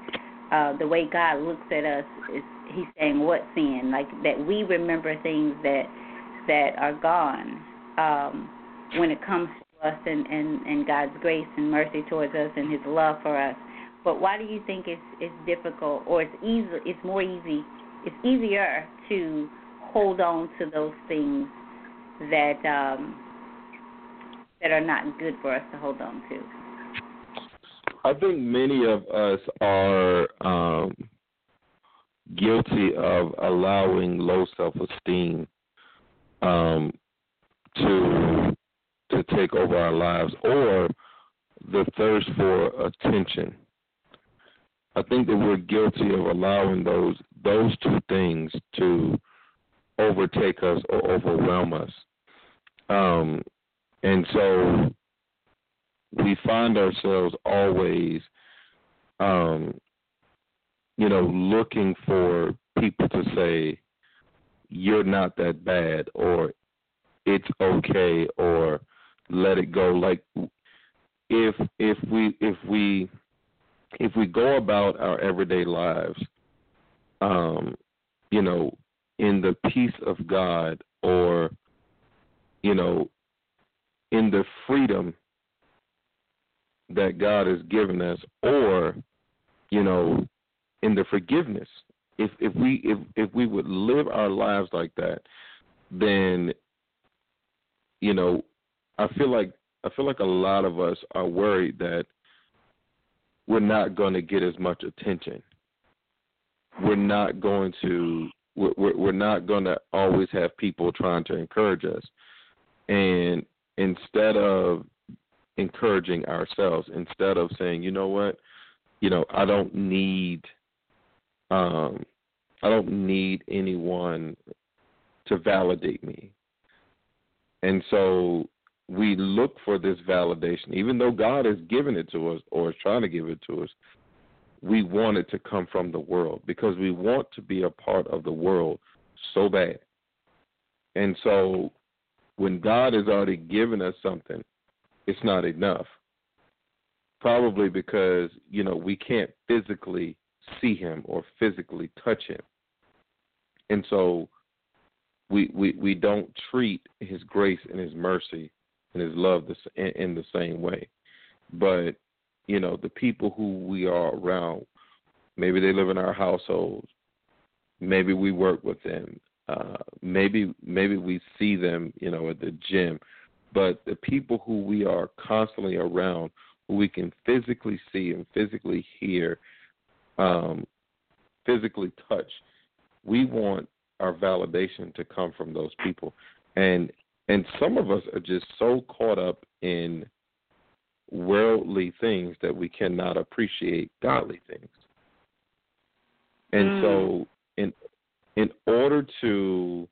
uh, the way God looks at us. Is He's saying what sin, like that we remember things that that are gone um, when it comes to us and, and and God's grace and mercy towards us and His love for us. But why do you think it's it's difficult or it's easy it's more easy it's easier to hold on to those things that um that are not good for us to hold on to? I think many of us are um guilty of allowing low self esteem um to to take over our lives or the thirst for attention. I think that we're guilty of allowing those those two things to overtake us or overwhelm us. Um, and so we find ourselves always um, you know, looking for people to say you're not that bad or it's okay or let it go like if if we if we if we go about our everyday lives um you know in the peace of God or you know in the freedom that God has given us or you know in the forgiveness if if we if if we would live our lives like that then you know I feel like I feel like a lot of us are worried that we're not going to get as much attention. We're not going to we're we're not going to always have people trying to encourage us. And instead of encouraging ourselves, instead of saying, you know what, you know, I don't need um I don't need anyone to validate me. And so we look for this validation, even though God has given it to us or is trying to give it to us. We want it to come from the world because we want to be a part of the world so bad. And so when God has already given us something, it's not enough. Probably because, you know, we can't physically see him or physically touch him. And so we we we don't treat his grace and his mercy and his love in the same way. But you know, the people who we are around, maybe they live in our households, maybe we work with them, uh, maybe maybe we see them, you know, at the gym. But the people who we are constantly around, who we can physically see and physically hear, um, physically touch, we want our validation to come from those people. And and some of us are just so caught up in worldly things that we cannot appreciate godly things. And mm. so in in order to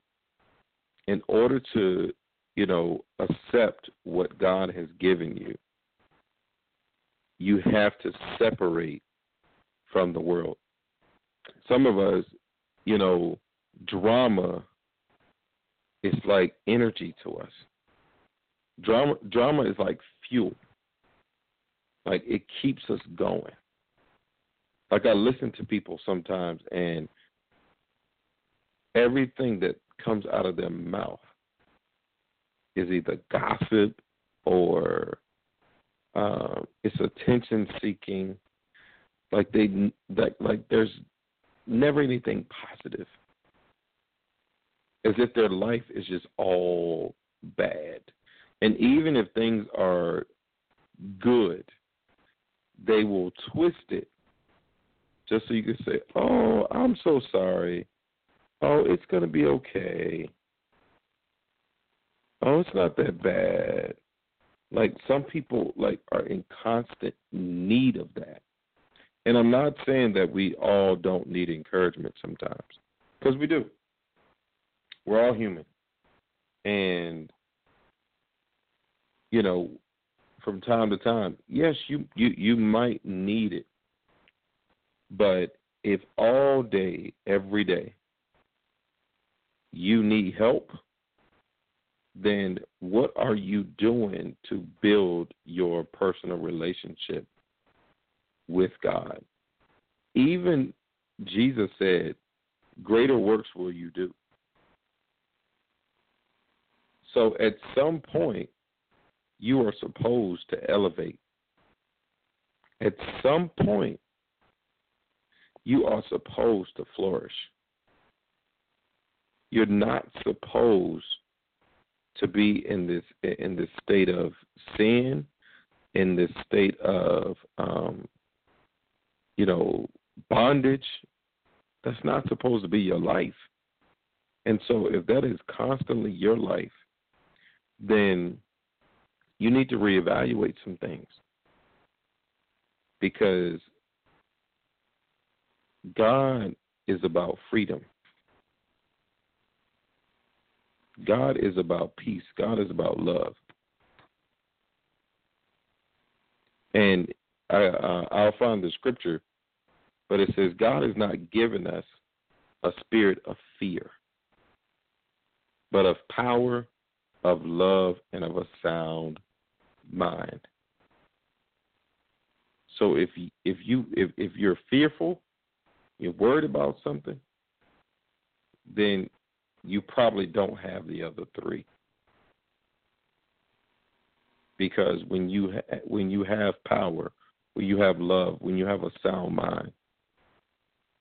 in order to, you know, accept what God has given you, you have to separate from the world. Some of us, you know, drama is like energy to us. Drama drama is like fuel. Like it keeps us going. Like I listen to people sometimes and everything that comes out of their mouth is either gossip or uh, it's attention seeking. Like they like like there's never anything positive as if their life is just all bad. And even if things are good, they will twist it just so you can say, "Oh, I'm so sorry. Oh, it's going to be okay. Oh, it's not that bad." Like some people like are in constant need of that. And I'm not saying that we all don't need encouragement sometimes, because we do. We're all human. And you know, from time to time, yes, you you you might need it. But if all day, every day, you need help, then what are you doing to build your personal relationship with God? Even Jesus said, Greater works will you do. So at some point, you are supposed to elevate. At some point, you are supposed to flourish. You're not supposed to be in this in this state of sin, in this state of um, you know bondage. That's not supposed to be your life. And so, if that is constantly your life, then you need to reevaluate some things because God is about freedom. God is about peace. God is about love. And I, uh, I'll find the scripture, but it says God has not given us a spirit of fear, but of power, of love, and of a sound mind. So if you, if you if if you're fearful, you're worried about something, then you probably don't have the other three. Because when you ha- when you have power, when you have love, when you have a sound mind,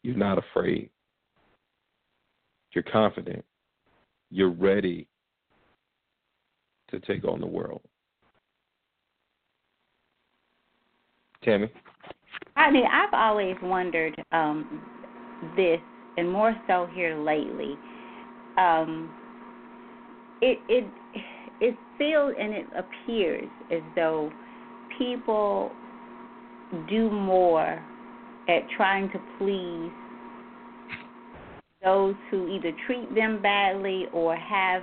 you're not afraid. You're confident. You're ready to take on the world. Tammy? I mean, I've always wondered um, this, and more so here lately. Um, it it it feels and it appears as though people do more at trying to please those who either treat them badly or have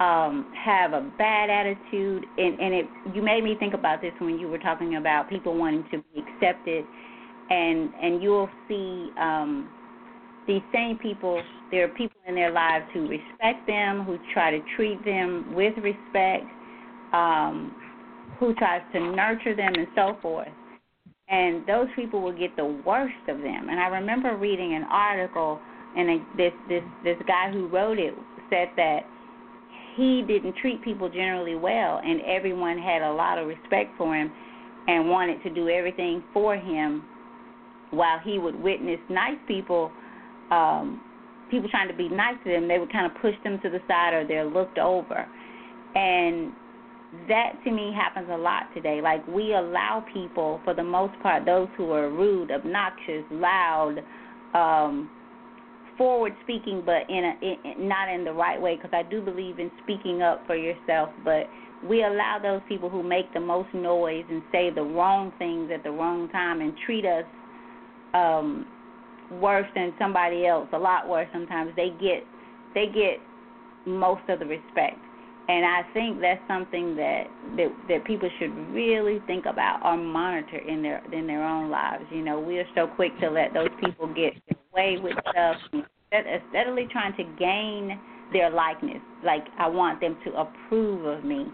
um have a bad attitude and and it you made me think about this when you were talking about people wanting to be accepted and and you'll see um these same people there are people in their lives who respect them who try to treat them with respect um who tries to nurture them and so forth. And those people will get the worst of them. And i remember reading an article and this this this guy who wrote it said that he didn't treat people generally well, and everyone had a lot of respect for him and wanted to do everything for him, while he would witness nice people, um, people trying to be nice to them, they would kind of push them to the side or they're looked over, and that to me happens a lot today. Like we allow people, for the most part, those who are rude, obnoxious, loud. Um, forward speaking, but in a in, not in the right way. Because I do believe in speaking up for yourself, but we allow those people who make the most noise and say the wrong things at the wrong time and treat us um worse than somebody else, a lot worse sometimes. They get they get most of the respect. And I think that's something that, that that people should really think about or monitor in their in their own lives. You know, we are so quick to let those people get away with stuff, steadily trying to gain their likeness. Like I want them to approve of me,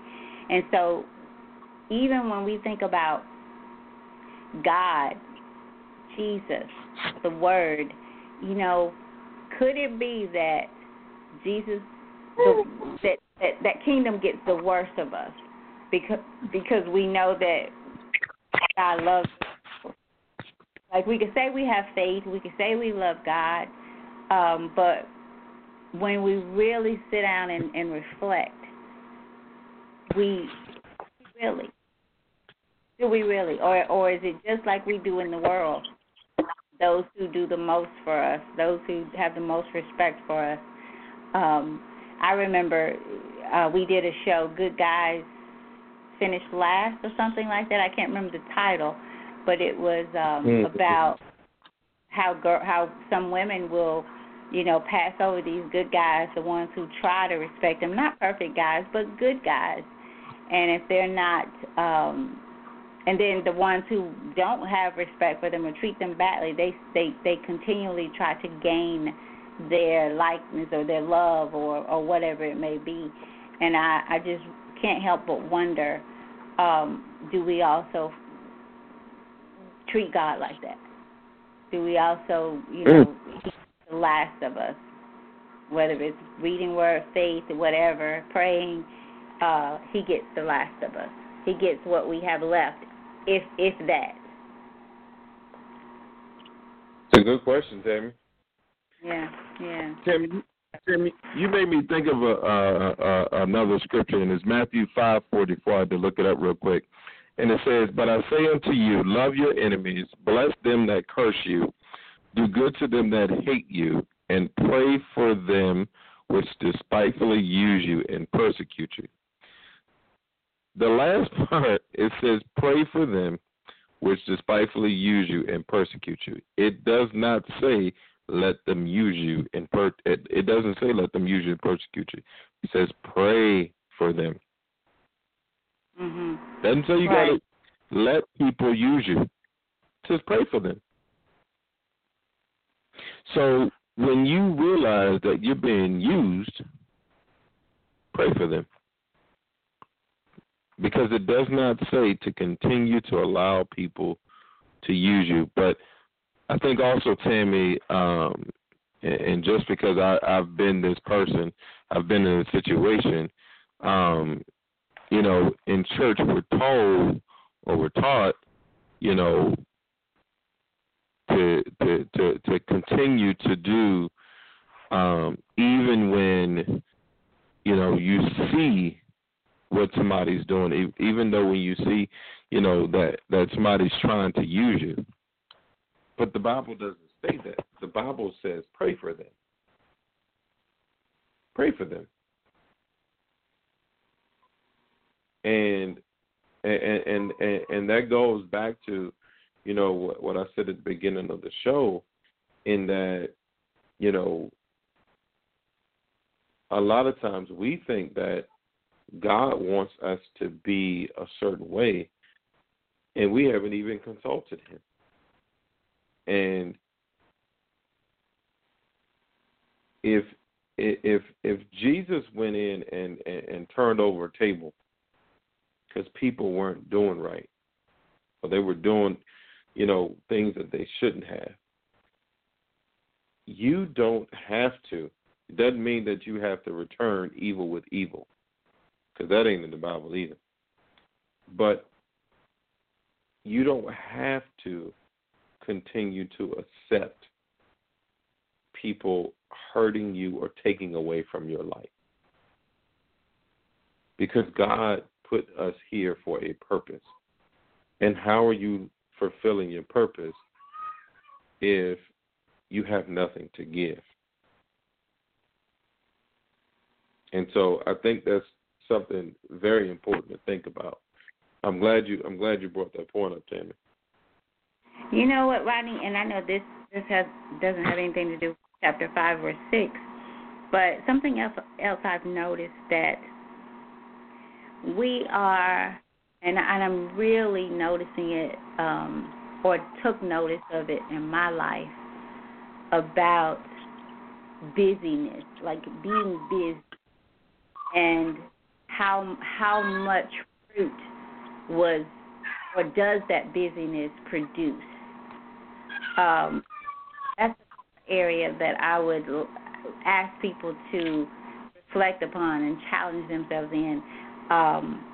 and so even when we think about God, Jesus, the Word, you know, could it be that Jesus, the, that that that kingdom gets the worst of us because because we know that God loves. Us. Like we can say we have faith, we can say we love God, um, but when we really sit down and, and reflect, we really do we really, or or is it just like we do in the world? Those who do the most for us, those who have the most respect for us. Um, I remember uh, we did a show, Good Guys Finished Last or something like that. I can't remember the title, but it was um, mm-hmm. about how girl, how some women will, you know, pass over these good guys, the ones who try to respect them, not perfect guys, but good guys. And if they're not, um, and then the ones who don't have respect for them or treat them badly, they they they continually try to gain their likeness or their love or or whatever it may be and i i just can't help but wonder um do we also treat god like that do we also you know mm. The last of us whether it's reading word faith or whatever praying uh he gets the last of us he gets what we have left if if that It's a good question, Tammy. Yeah, yeah. Tammy, Tammy, you made me think of a, uh, uh, another scripture, and it's Matthew five forty four. I had to look it up real quick, and it says, "But I say unto you, love your enemies, bless them that curse you, do good to them that hate you, and pray for them which despitefully use you and persecute you." The last part it says, "Pray for them which despitefully use you and persecute you." It does not say let them use you and per it, it doesn't say let them use you and persecute you. It says pray for them. Mhm. Doesn't say you Right. gotta let people use you. It says pray for them. So when you realize that you're being used, pray for them. Because it does not say to continue to allow people to use you. But I think also, Tammy, um, and, just because I, I've been this person, I've been in a situation, um, you know, in church we're told or we're taught, you know, to to to, to continue to do um, even when you know you see what somebody's doing, even though when you see, you know, that that somebody's trying to use you. But the Bible doesn't say that. The Bible says pray for them. Pray for them. And and and and, and that goes back to, you know, what, what I said at the beginning of the show, in that, you know, a lot of times we think that God wants us to be a certain way, and we haven't even consulted Him. And if if if Jesus went in and and, and turned over a table because people weren't doing right, or they were doing, you know, things that they shouldn't have, you don't have to. It doesn't mean that you have to return evil with evil, because that ain't in the Bible either. But you don't have to continue to accept people hurting you or taking away from your life. Because God put us here for a purpose. And how are you fulfilling your purpose if you have nothing to give? And so I think that's something very important to think about. I'm glad you I'm glad you brought that point up, Tammy. You know what, Rodney, and I know this this has doesn't have anything to do with chapter five or six, but something else else I've noticed that we are, and, and I'm really noticing it, um, or took notice of it in my life about busyness, like being busy, and how how much fruit was or does that busyness produce? Um, that's an area that I would ask people to reflect upon and challenge themselves in. Um,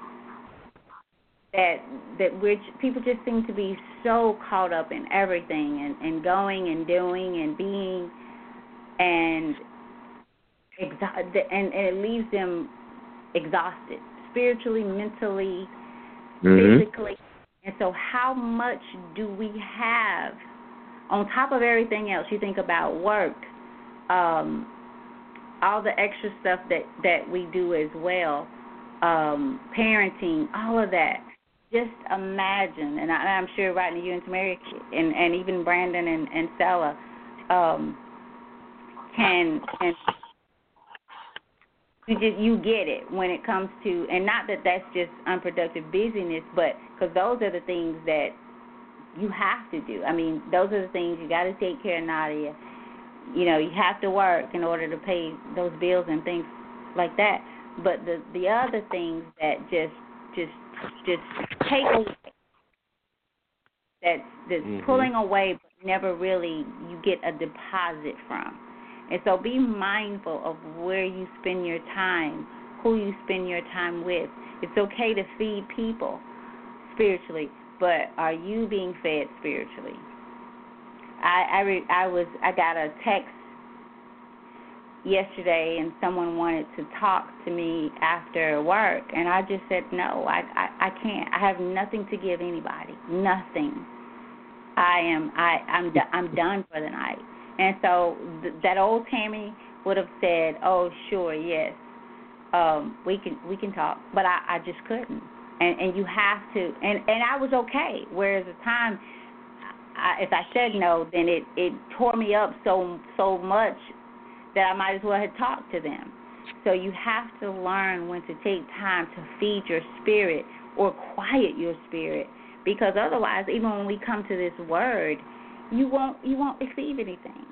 that that which people just seem to be so caught up in everything and, and going and doing and being and exa- and, and it leaves them exhausted spiritually, mentally, physically. And so, how much do we have on top of everything else? You think about work, um, all the extra stuff that that we do as well, um, parenting, all of that. Just imagine, and I, I'm sure Rodney, you and Tamara, and and even Brandon and and Stella, um, can can you just you get it when it comes to and not that that's just unproductive busyness but because those are the things that you have to do. I mean those are the things you got to take care of nadia. You know you have to work in order to pay those bills and things like that. But the the other things that just just just take away that's that's Mhm. pulling away but never really you get a deposit from and so be mindful of where you spend your time, who you spend your time with. It's okay to feed people spiritually, but are you being fed spiritually? I I re, I was I got a text yesterday and someone wanted to talk to me after work and I just said no I, I I can't. I have nothing to give anybody. Nothing. I am I I'm I'm done for the night. And so th- that old Tammy would have said oh sure yes. Um we can we can talk. But I I just couldn't. And and you have to and and I was okay. Whereas the time I, if I said no then it it tore me up so so much that I might as well have talked to them. So you have to learn when to take time to feed your spirit or quiet your spirit because otherwise even when we come to this word, you won't you won't receive anything.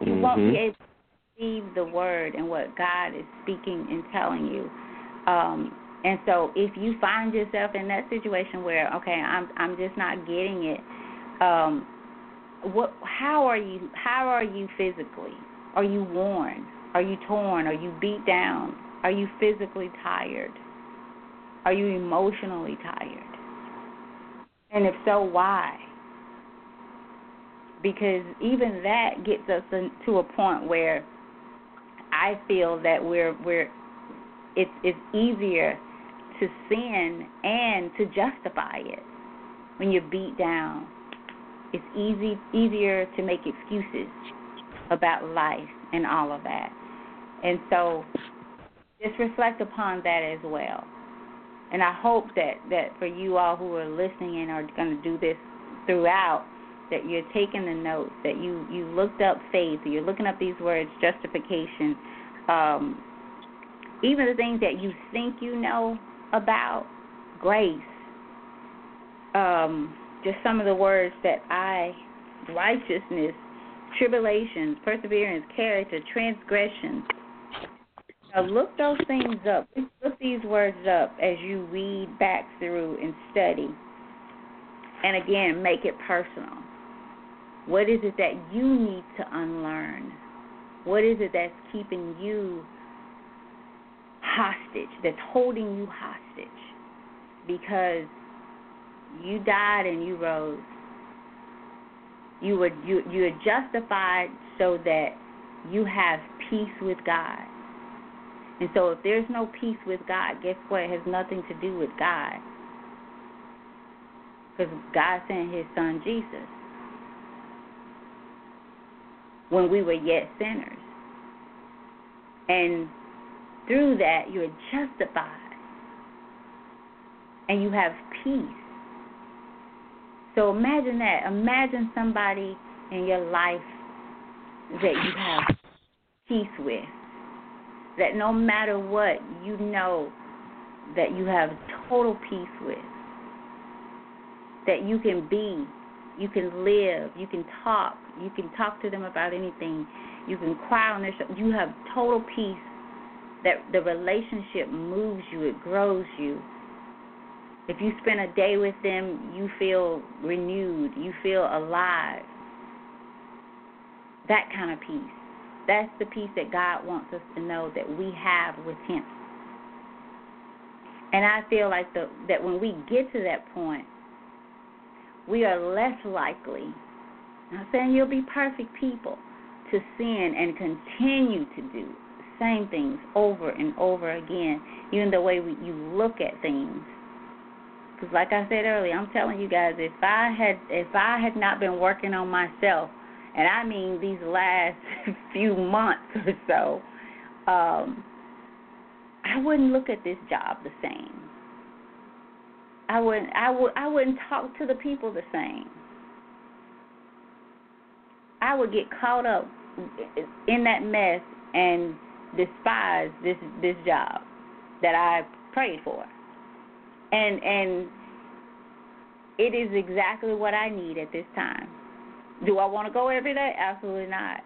You mm-hmm. won't be able to receive the word and what God is speaking and telling you. Um and so if you find yourself in that situation where okay, I'm I'm just not getting it um what how are you how are you physically? Are you worn? Are you torn? Are you beat down? Are you physically tired? Are you emotionally tired? And if so, why? Because even that gets us to a point where I feel that we're we're it's it's easier to sin and to justify it when you're beat down it's easy easier to make excuses about life and all of that. And so just reflect upon that as well. And I hope that, that for you all who are listening and are going to do this throughout, that you're taking the notes, that you, you looked up faith, you're looking up these words, justification, um, even the things that you think you know about, grace, um, just some of the words that I, righteousness, tribulations, perseverance, character, transgressions. Now look those things up. Look these words up as you read back through and study. And again, make it personal. What is it that you need to unlearn? What is it that's keeping you hostage, that's holding you hostage? Because you died and you rose. You were you you are justified so that you have peace with God. And so if there's no peace with God, guess what? It has nothing to do with God. Because God sent his son Jesus when we were yet sinners. And through that, you're justified. And you have peace. So imagine that. Imagine somebody in your life that you have peace with. That no matter what, you know that you have total peace with. That you can be, you can live, you can talk, you can talk to them about anything, you can cry on their shoulder. You have total peace. That the relationship moves you, it grows you, if you spend a day with them, you feel renewed, you feel alive. That kind of peace. That's the peace that God wants us to know that we have with Him. And I feel like the, that when we get to that point, we are less likely, I'm not saying you'll be perfect people, to sin and continue to do the same things over and over again, even the way we, you look at things because, like I said earlier, I'm telling you guys, if I had if I had not been working on myself, and I mean these last few months or so, um, I wouldn't look at this job the same. I wouldn't I would I wouldn't talk to the people the same. I would get caught up in that mess and despise this this job that I prayed for and and it is exactly what I need at this time. Do I want to go every day? Absolutely not.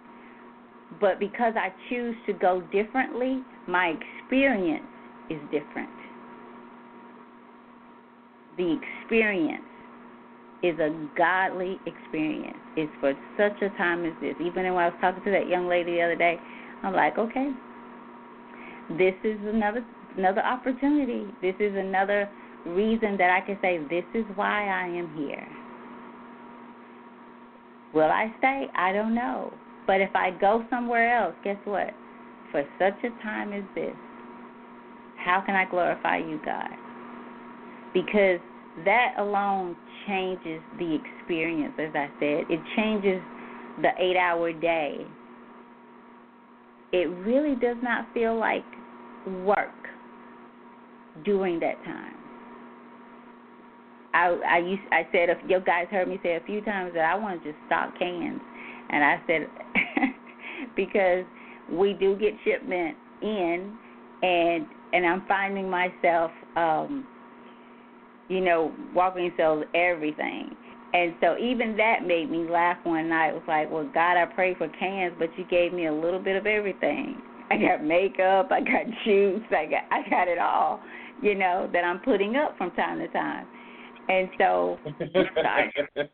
But because I choose to go differently, my experience is different. The experience is a godly experience. It's for such a time as this. Even when I was talking to that young lady the other day, I'm like, okay, this is another another opportunity. This is another reason that I can say, This is why I am here. Will I stay? I don't know. But if I go somewhere else, guess what? For such a time as this, how can I glorify you, God? Because that alone changes the experience, as I said. It changes the eight hour day. It really does not feel like work during that time. I I used I said if you guys heard me say a few times that I want to just stock cans, and I said because we do get shipment in, and and I'm finding myself um you know walking sales everything. And so even that made me laugh one night. It was like, well, God, I pray for cans, but you gave me a little bit of everything. I got makeup, I got juice, I got I got it all, you know, that I'm putting up from time to time. And so, sorry.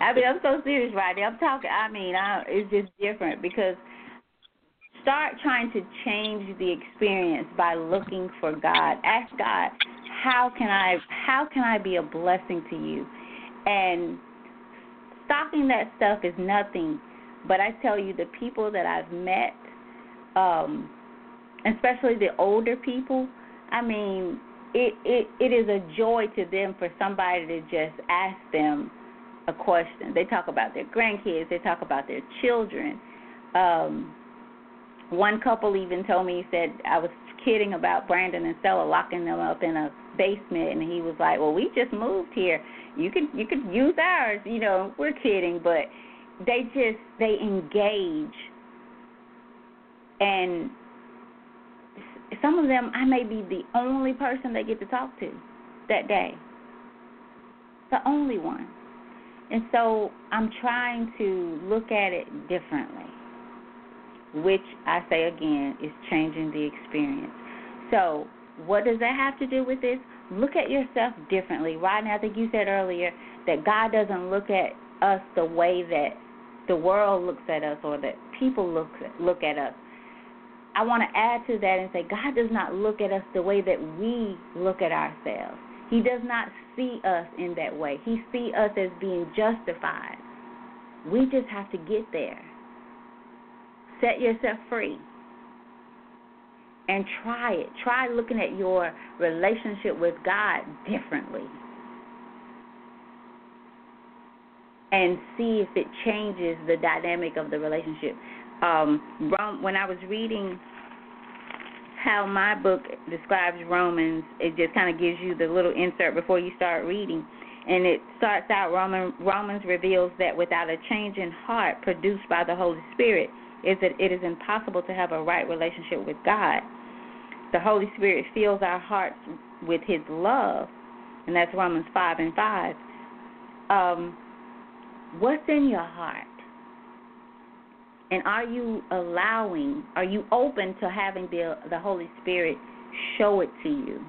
I mean, I'm so serious right now. I'm talking. I mean, I, it's just different because start trying to change the experience by looking for God. Ask God, how can I how can I be a blessing to you? And stocking that stuff is nothing, but I tell you, the people that I've met, um, especially the older people, I mean, it, it it is a joy to them for somebody to just ask them a question. They talk about their grandkids, they talk about their children. Um, one couple even told me he said I was kidding about Brandon and Stella locking them up in a basement, and he was like, "Well, we just moved here. You could you could use ours." You know, we're kidding, but they just they engage and some of them I may be the only person they get to talk to that day. The only one. And so I'm trying to look at it differently, which I say again is changing the experience. So, what does that have to do with this? Look at yourself differently. Now, I think you said earlier that God doesn't look at us the way that the world looks at us or that people look look at us. I want to add to that and say God does not look at us the way that we look at ourselves. He does not see us in that way. He sees us as being justified. We just have to get there. Set yourself free. And try it. Try looking at your relationship with God differently. And see if it changes the dynamic of the relationship um, when I was reading how my book describes Romans, it just kind of gives you the little insert before you start reading. And it starts out Roman, Romans reveals that without a change in heart produced by the Holy Spirit, is that it is impossible to have a right relationship with God. The Holy Spirit fills our hearts with His love, and that's Romans 5 and 5. Um, what's in your heart? And are you allowing, are you open to having the, the Holy Spirit show it to you,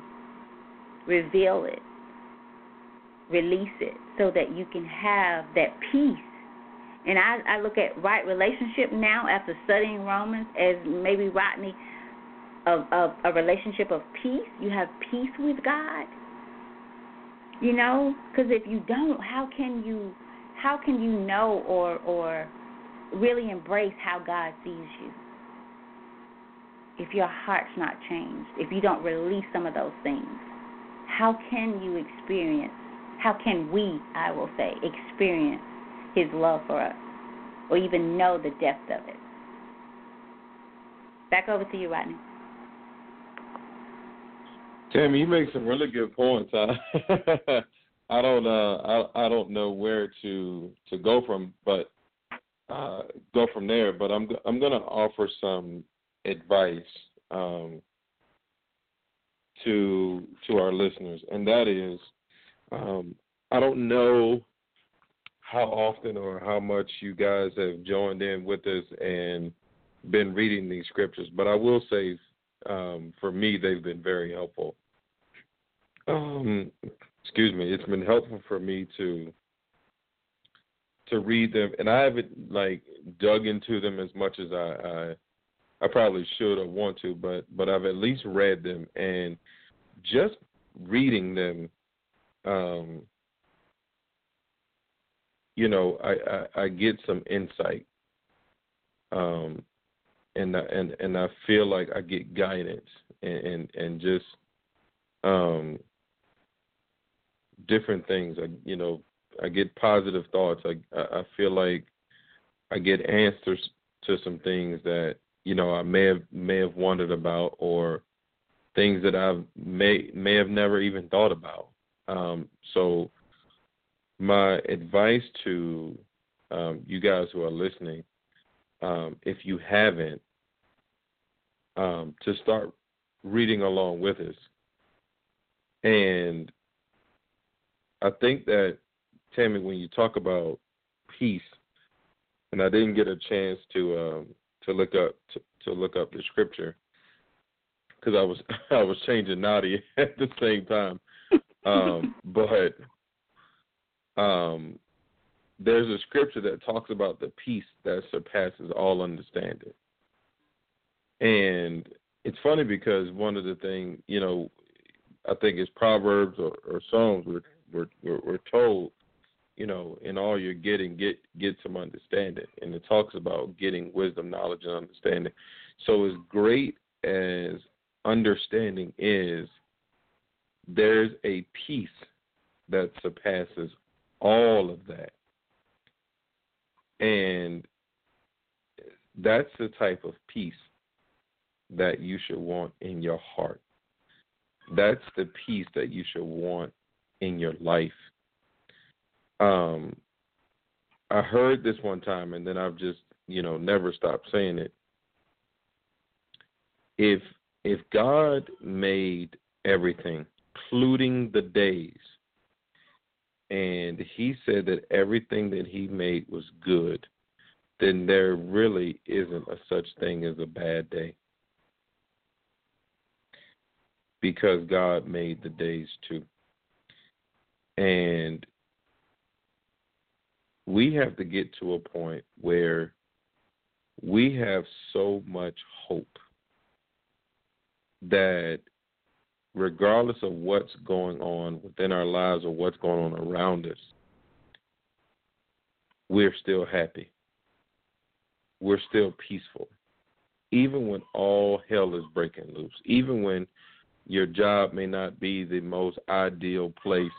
reveal it, release it, so that you can have that peace? And I, I look at right relationship now after studying Romans as maybe Rodney of, of a relationship of peace. You have peace with God. You know, because if you don't, how can you how can you know or or really embrace how God sees you. If your heart's not changed, if you don't release some of those things, how can you experience, how can we, I will say, experience His love for us or even know the depth of it? Back over to you, Rodney. Tammy, you make some really good points. I, I don't uh I I don't know where to to go from, but uh, go from there. But I'm I'm going to offer some advice um, to to our listeners, and that is, um, I don't know how often or how much you guys have joined in with us and been reading these scriptures, but I will say, um, for me, they've been very helpful. Um, excuse me, it's been helpful for me to to read them, and I haven't like dug into them as much as I I, I probably should or want to, but but I've at least read them, and just reading them, um, you know, I, I, I get some insight. Um, and and and I feel like I get guidance and and, and just um different things. You know I get positive thoughts. I I feel like I get answers to some things that you know I may have may have wondered about or things that I may may have never even thought about. Um, so my advice to um, you guys who are listening, um, if you haven't, um, to start reading along with us. And I think that Tammy, when you talk about peace, and I didn't get a chance to um, to look up to, to look up the scripture because I was I was changing naughty at the same time. Um, but um, there's a scripture that talks about the peace that surpasses all understanding. And it's funny because one of the things, you know, I think it's Proverbs or, or Psalms, we're, we're, we're told, you know, in all you're getting, get get some understanding. And it talks about getting wisdom, knowledge, and understanding. So as great as understanding is, there's a peace that surpasses all of that. And that's the type of peace that you should want in your heart. That's the peace that you should want in your life. Um, I heard this one time, and then I've just, you know, never stopped saying it. If if God made everything, including the days, and He said that everything that He made was good, then there really isn't a such thing as a bad day because God made the days too. And we have to get to a point where we have so much hope that regardless of what's going on within our lives or what's going on around us, we're still happy. We're still peaceful. Even when all hell is breaking loose, even when your job may not be the most ideal place,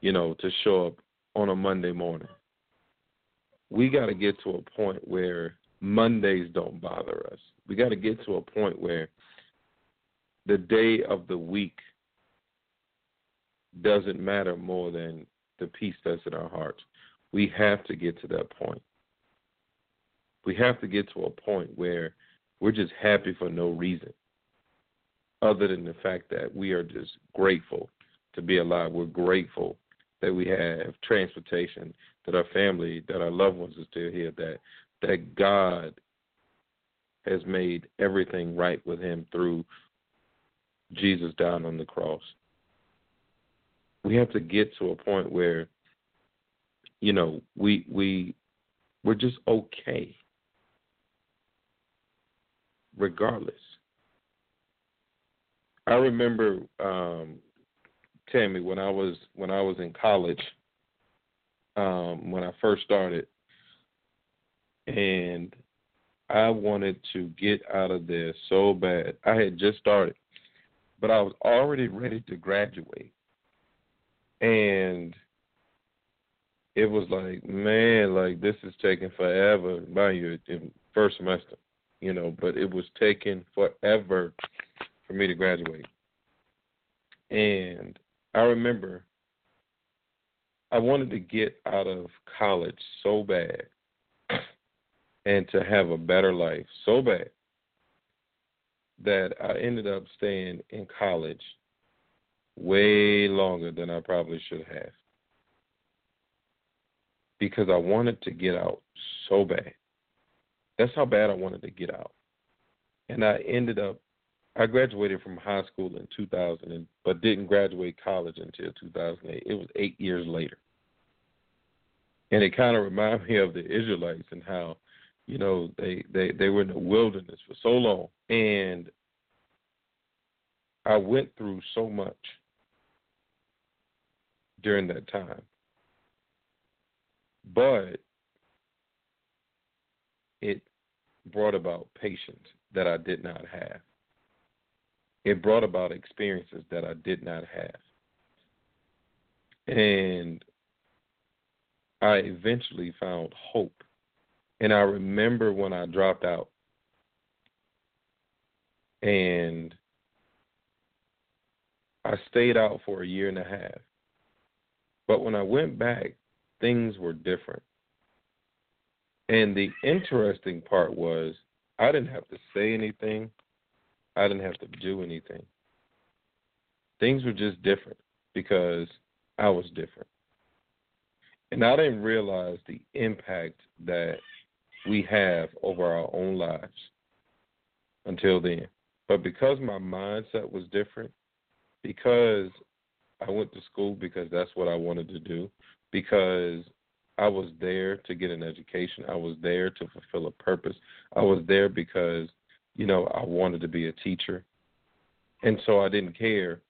you know, to show up on a Monday morning. We got to get to a point where Mondays don't bother us. We got to get to a point where the day of the week doesn't matter more than the peace that's in our hearts. We have to get to that point. We have to get to a point where we're just happy for no reason other than the fact that we are just grateful to be alive. We're grateful that we have transportation, that our family, that our loved ones are still here, that that God has made everything right with him through Jesus dying on the cross. We have to get to a point where, you know, we we we're just okay. Regardless. I remember um, Tammy when I was when I was in college, um, when I first started, and I wanted to get out of there so bad. I had just started, but I was already ready to graduate, and it was like, man, like this is taking forever. By your first semester, you know, but it was taking forever for me to graduate. And I remember I wanted to get out of college so bad and to have a better life so bad that I ended up staying in college way longer than I probably should have because I wanted to get out so bad. That's how bad I wanted to get out. And I ended up I graduated from high school in 2000, but didn't graduate college until 2008. It was eight years later, and it kind of reminded me of the Israelites and how, you know, they they they were in the wilderness for so long, and I went through so much during that time but it brought about patience that I did not have. It brought about experiences that I did not have. And I eventually found hope. And I remember when I dropped out and I stayed out for a year and a half. But when I went back, things were different. And the interesting part was I didn't have to say anything. I didn't have to do anything. Things were just different because I was different. And I didn't realize the impact that we have over our own lives until then. But because my mindset was different, because I went to school because that's what I wanted to do, because I was there to get an education, I was there to fulfill a purpose, I was there because, you know, I wanted to be a teacher. And so I didn't care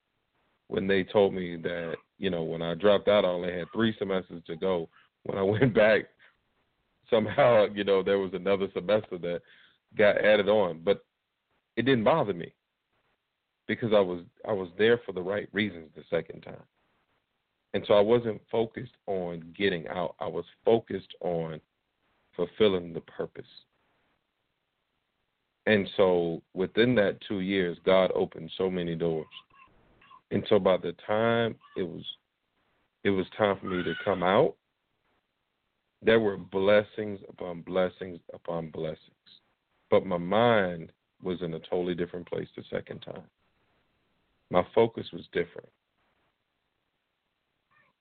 when they told me that, you know, when I dropped out, I only had three semesters to go. When I went back, somehow, you know, there was another semester that got added on. But it didn't bother me because I was I was there for the right reasons the second time. And so I wasn't focused on getting out. I was focused on fulfilling the purpose. And so within that 2 years God opened so many doors. And so by the time it was it was time for me to come out, there were blessings upon blessings upon blessings. But my mind was in a totally different place the second time my focus was different.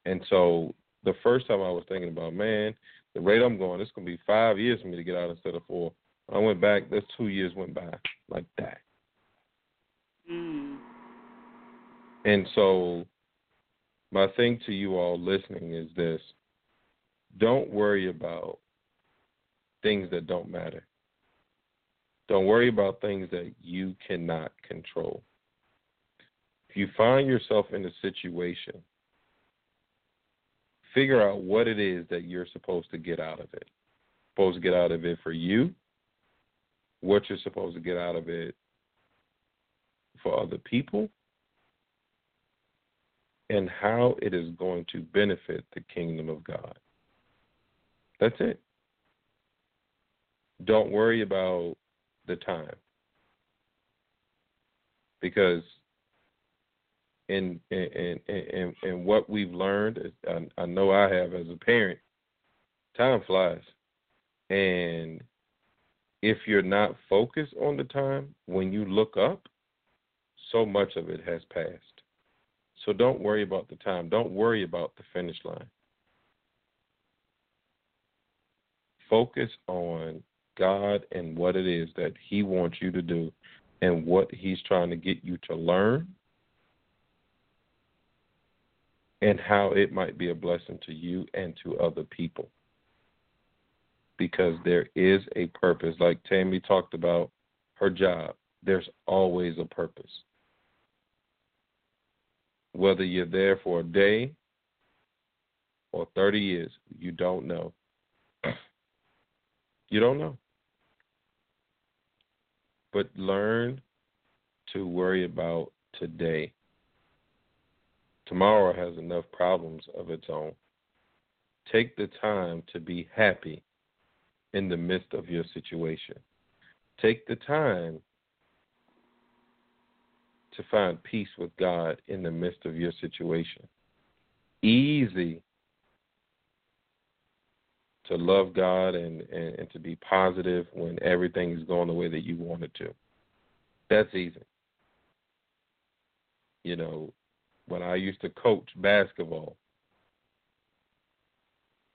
And so the first time I was thinking about, man, the rate I'm going, it's going to be five years for me to get out instead of four. I went back, those two years went by like that. Mm. And so my thing to you all listening is this don't worry about things that don't matter. Don't worry about things that you cannot control. If you find yourself in a situation, figure out what it is that you're supposed to get out of it. Supposed to get out of it for you, what you're supposed to get out of it for other people, and how it is going to benefit the kingdom of God. That's it. Don't worry about the time. Because in and and and what we've learned, I, I know I have as a parent, time flies, and if you're not focused on the time, when you look up, so much of it has passed. So don't worry about the time. Don't worry about the finish line. Focus on God and what it is that He wants you to do and what He's trying to get you to learn and how it might be a blessing to you and to other people. Because there is a purpose. Like Tammy talked about her job, there's always a purpose. Whether you're there for a day or 30 years, you don't know. You don't know. But learn to worry about today Tomorrow has enough problems of its own. Take the time to be happy in the midst of your situation. Take the time to find peace with God in the midst of your situation. Easy to love God and, and, and, to be positive when everything is going the way that you want it to. That's easy. You know, when I used to coach basketball.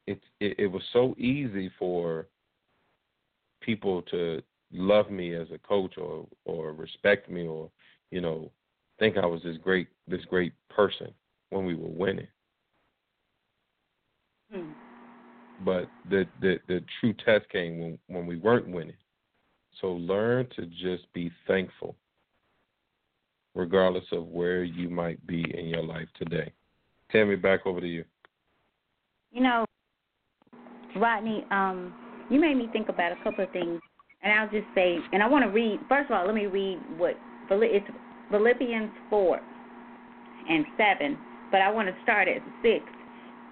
It, it it was so easy for people to love me as a coach or or respect me or you know think I was this great this great person when we were winning. Hmm. But the, the the true test came when when we weren't winning. So learn to just be thankful regardless of where you might be in your life today. Tammy, back over to you. You know, Rodney, um, you made me think about a couple of things, and I'll just say, and I want to read. First of all, let me read what it's Philippians four and seven, but I want to start at six.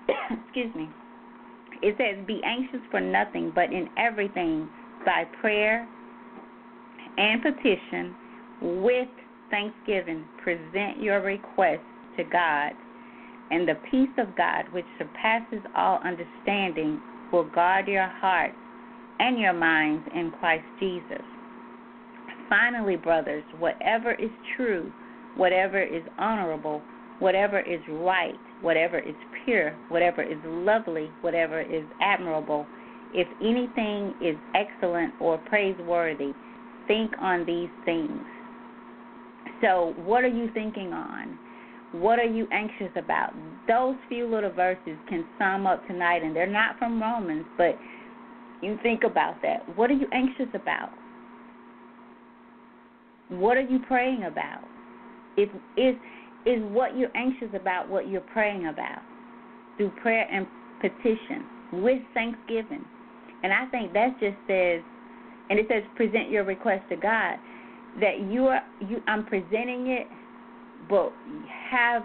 Excuse me. It says, "Be anxious for nothing, but in everything by prayer and petition with thanksgiving present your requests to God." And the peace of God, which surpasses all understanding, will guard your hearts and your minds in Christ Jesus. Finally, brothers, whatever is true, whatever is honorable, whatever is right, whatever is pure, whatever is lovely, whatever is admirable, if anything is excellent or praiseworthy, think on these things. So, what are you thinking on? What are you anxious about? Those few little verses can sum up tonight, and they're not from Romans, but you think about that. What are you anxious about? What are you praying about? Is is is what you're anxious about what you're praying about through prayer and petition with thanksgiving. And I think that just says and it says present your request to God that you are you I'm presenting it but have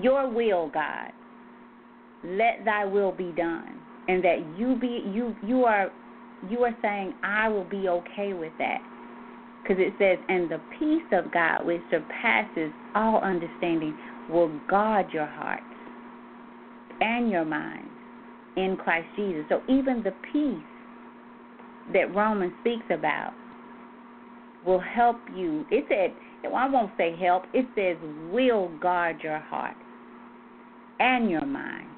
your will, God. Let thy will be done. And that you be you you are you are saying I will be okay with that. Because it says, and the peace of God which surpasses all understanding will guard your hearts and your minds in Christ Jesus. So even the peace that Romans speaks about will help you. It said I won't say help. It says will guard your heart and your mind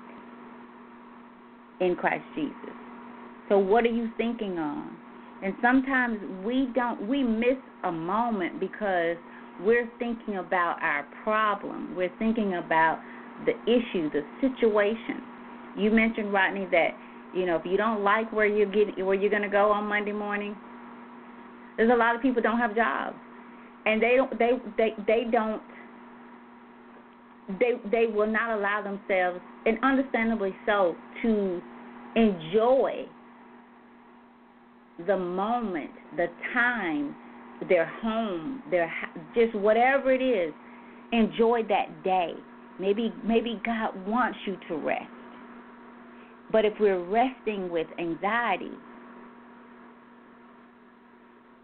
in Christ Jesus. So what are you thinking on? And sometimes we don't we miss a moment because we're thinking about our problem. We're thinking about the issue, the situation. You mentioned Rodney that you know if you don't like where you're getting where you're going to go on Monday morning, there's a lot of people don't have jobs and they don't they they they don't they they will not allow themselves and understandably so to enjoy the moment the time their home their just whatever it is enjoy that day. Maybe maybe god wants you to rest. But if we're resting with anxiety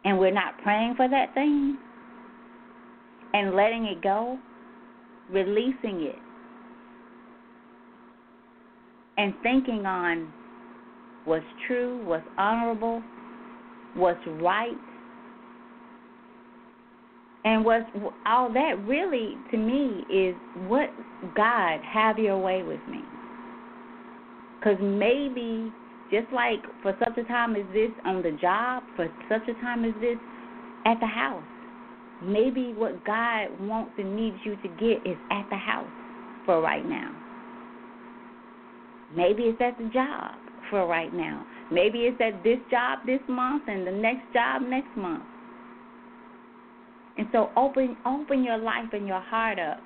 and we're not praying for that thing and letting it go, releasing it, and thinking on what's true, what's honorable, what's right, and what's all that really to me is what God have your way with me. Because maybe just like for such a time as this on the job, for such a time as this at the house, Maybe what God wants and needs you to get is at the house for right now. Maybe it's at the job for right now. Maybe it's at this job this month and the next job next month. And so open open your life and your heart up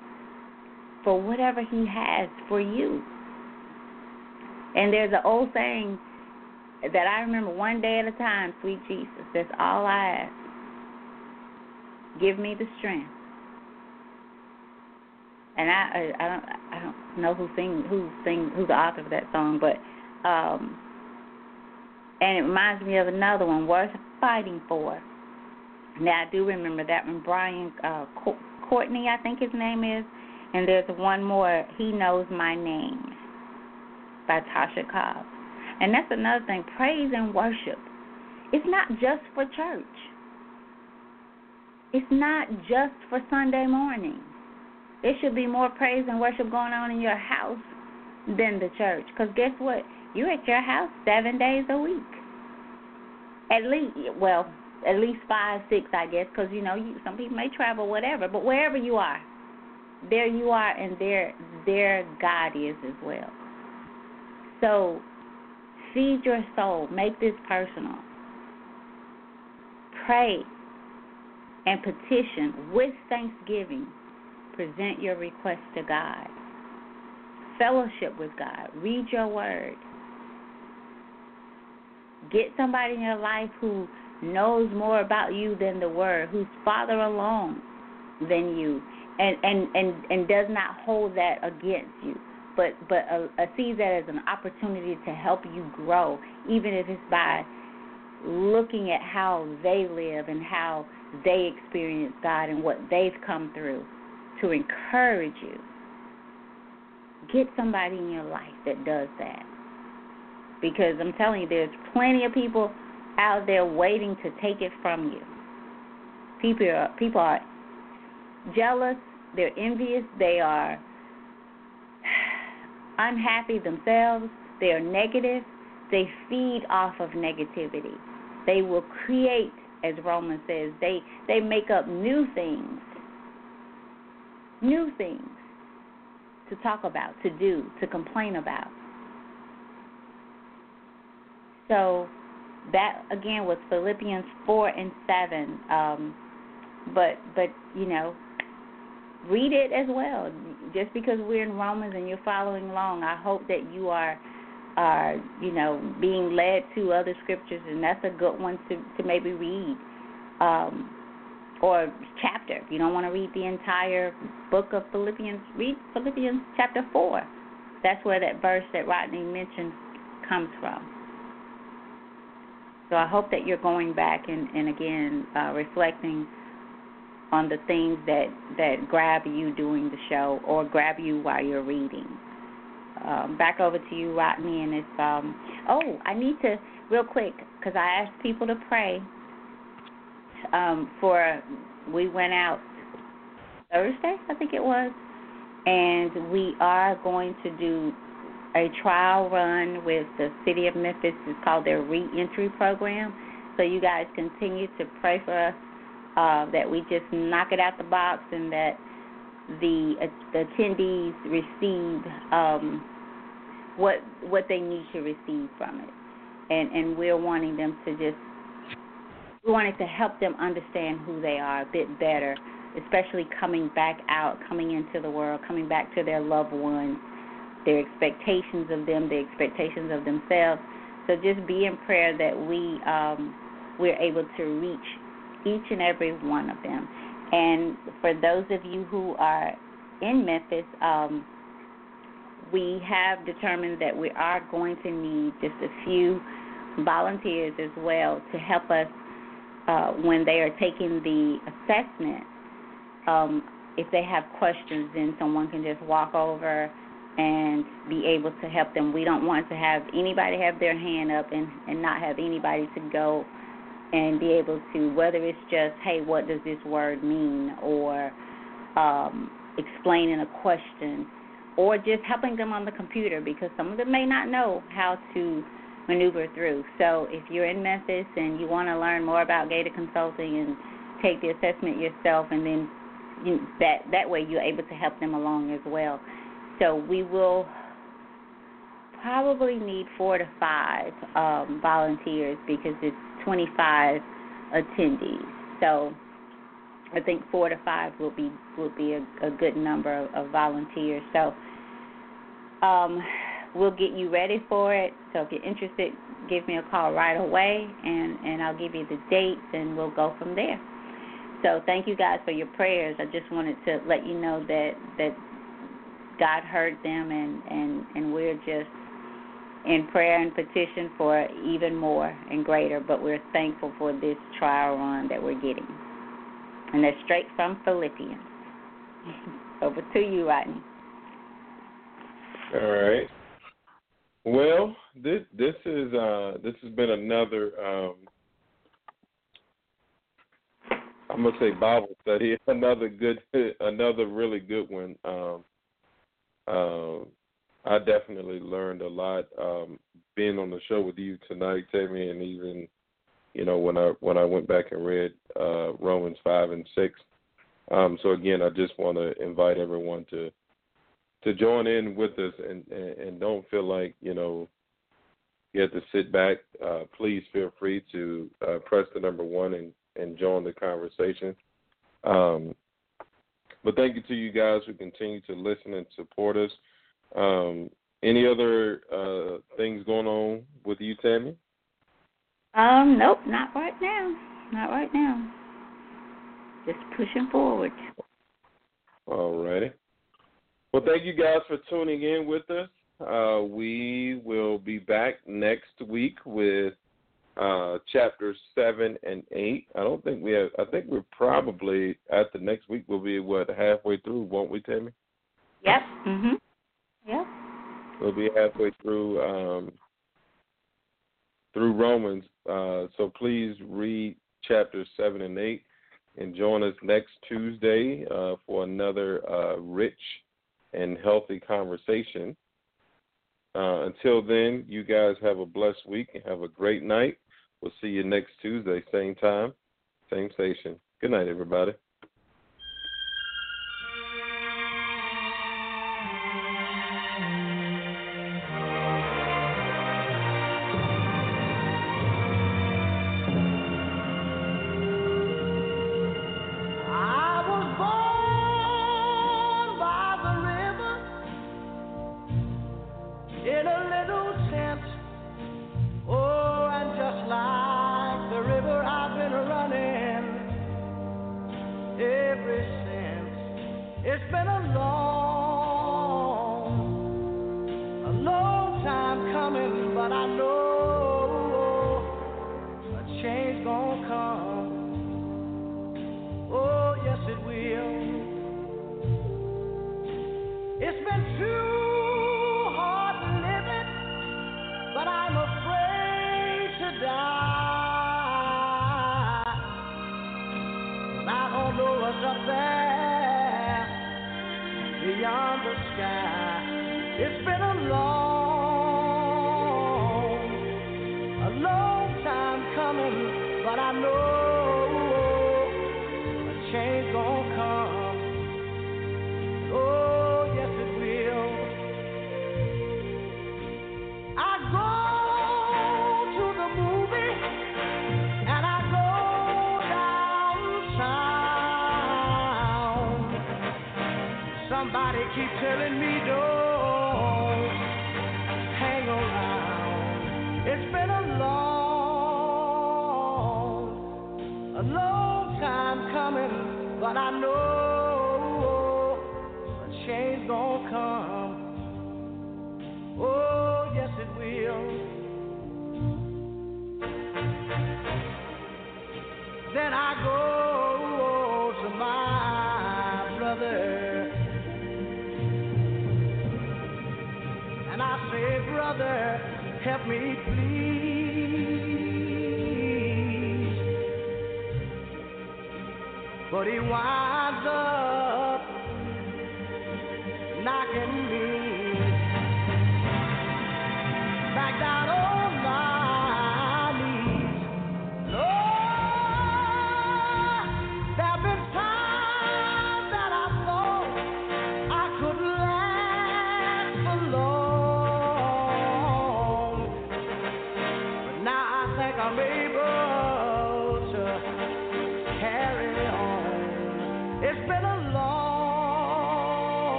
for whatever he has for you. And there's an old saying that I remember one day at a time, sweet Jesus. That's all I ask. Give me the strength. And I I, don't I don't know who sing who sing who's the author of that song, but um and it reminds me of another one, worth fighting for. Now I do remember that one, Brian uh, Courtney, I think his name is, and there's one more, He Knows My Name, by Tasha Cobbs. And that's another thing, praise and worship. It's not just for church. It's not just for Sunday morning. There should be more praise and worship going on in your house than the church. Because guess what? You're at your house seven days a week. At least, well, at least five, six, I guess, because you know, you, some people may travel, whatever. But wherever you are, there you are, and there, there God is as well. So, feed your soul. Make this personal. Pray and petition with thanksgiving. Present your request to God. Fellowship with God. Read your word. Get somebody in your life who knows more about you than the word, who's farther along than you, and and and and does not hold that against you, but but sees that as an opportunity to help you grow, even if it's by looking at how they live and how they experience God and what they've come through to encourage you. Get somebody in your life that does that. Because I'm telling you, there's plenty of people out there waiting to take it from you. People are, people are jealous, they're envious, they are unhappy themselves, they are negative, they feed off of negativity. They will create, as Romans says, they, they make up new things. New things to talk about, to do, to complain about. So that again was Philippians four and seven. Um, but but you know, read it as well. Just because we're in Romans and you're following along, I hope that you are are you know being led to other scriptures, and that's a good one to to maybe read. Um, or chapter. If you don't want to read the entire book of Philippians, read Philippians chapter 4. That's where that verse that Rodney mentioned comes from. So I hope that you're going back and, and again uh, reflecting on the things that, that grab you during the show or grab you while you're reading. Um, back over to you, Rodney, and it's um. Oh, I need to real quick because I asked people to pray. Um, for we went out Thursday, I think it was, and we are going to do a trial run with the city of Memphis. It's called their reentry program. So you guys continue to pray for us uh, that we just knock it out the box and that the, uh, the attendees receive um, what what they need to receive from it. And and we're wanting them to just we wanted to help them understand who they are a bit better, especially coming back out, coming into the world, coming back to their loved ones their expectations of them, their expectations of themselves. So just be in prayer that we um, we're able to reach each and every one of them. And for those of you who are in Memphis, um, we have determined that we are going to need just a few volunteers as well to help us uh, when they are taking the assessment. Um, if they have questions, then someone can just walk over and be able to help them. We don't want to have anybody have their hand up and, and not have anybody to go and be able to, whether it's just, hey, what does this word mean, or um, explaining a question, or just helping them on the computer because some of them may not know how to maneuver through. So if you're in Memphis and you want to learn more about Gaitor Consulting and take the assessment yourself, and then you, that that way you're able to help them along as well. So we will probably need four to five um, volunteers because it's 25 attendees. So I think four to five will be will be a, a good number of, of volunteers. So um, we'll get you ready for it. So if you're interested, give me a call right away, and and I'll give you the dates, and we'll go from there. So thank you guys for your prayers. I just wanted to let you know that that God heard them, and and and we're just in prayer and petition for even more and greater. But we're thankful for this trial run that we're getting, and they're straight from Philippians. Over to you, Rodney. All right. Well, this this is uh this has been another um I'm gonna say Bible study, another good another really good one. Um um, I definitely learned a lot um, being on the show with you tonight, Tammy, and even you know when I when I went back and read uh, Romans five and six. Um, so again, I just want to invite everyone to to join in with us and, and, and don't feel like you know you have to sit back. Uh, please feel free to uh, press the number one and, and join the conversation. Um, but thank you to you guys who continue to listen and support us. Um, any other uh, things going on with you, Tammy? Um, nope, not right now. Not right now. Just pushing forward. All righty. Thank you guys for tuning in with us. Uh, we will be back next week with uh, chapters seven and eight. I don't think we have. I think we're probably at the next week. We'll be what halfway through, won't we, Tammy? Yep. Mhm. Yep. We'll be halfway through um, through Romans. Uh, so please read chapters seven and eight, and join us next Tuesday uh, for another uh, rich and healthy conversation. Uh, until then, you guys have a blessed week and have a great night. We'll see you next Tuesday, same time, same station. Good night, everybody.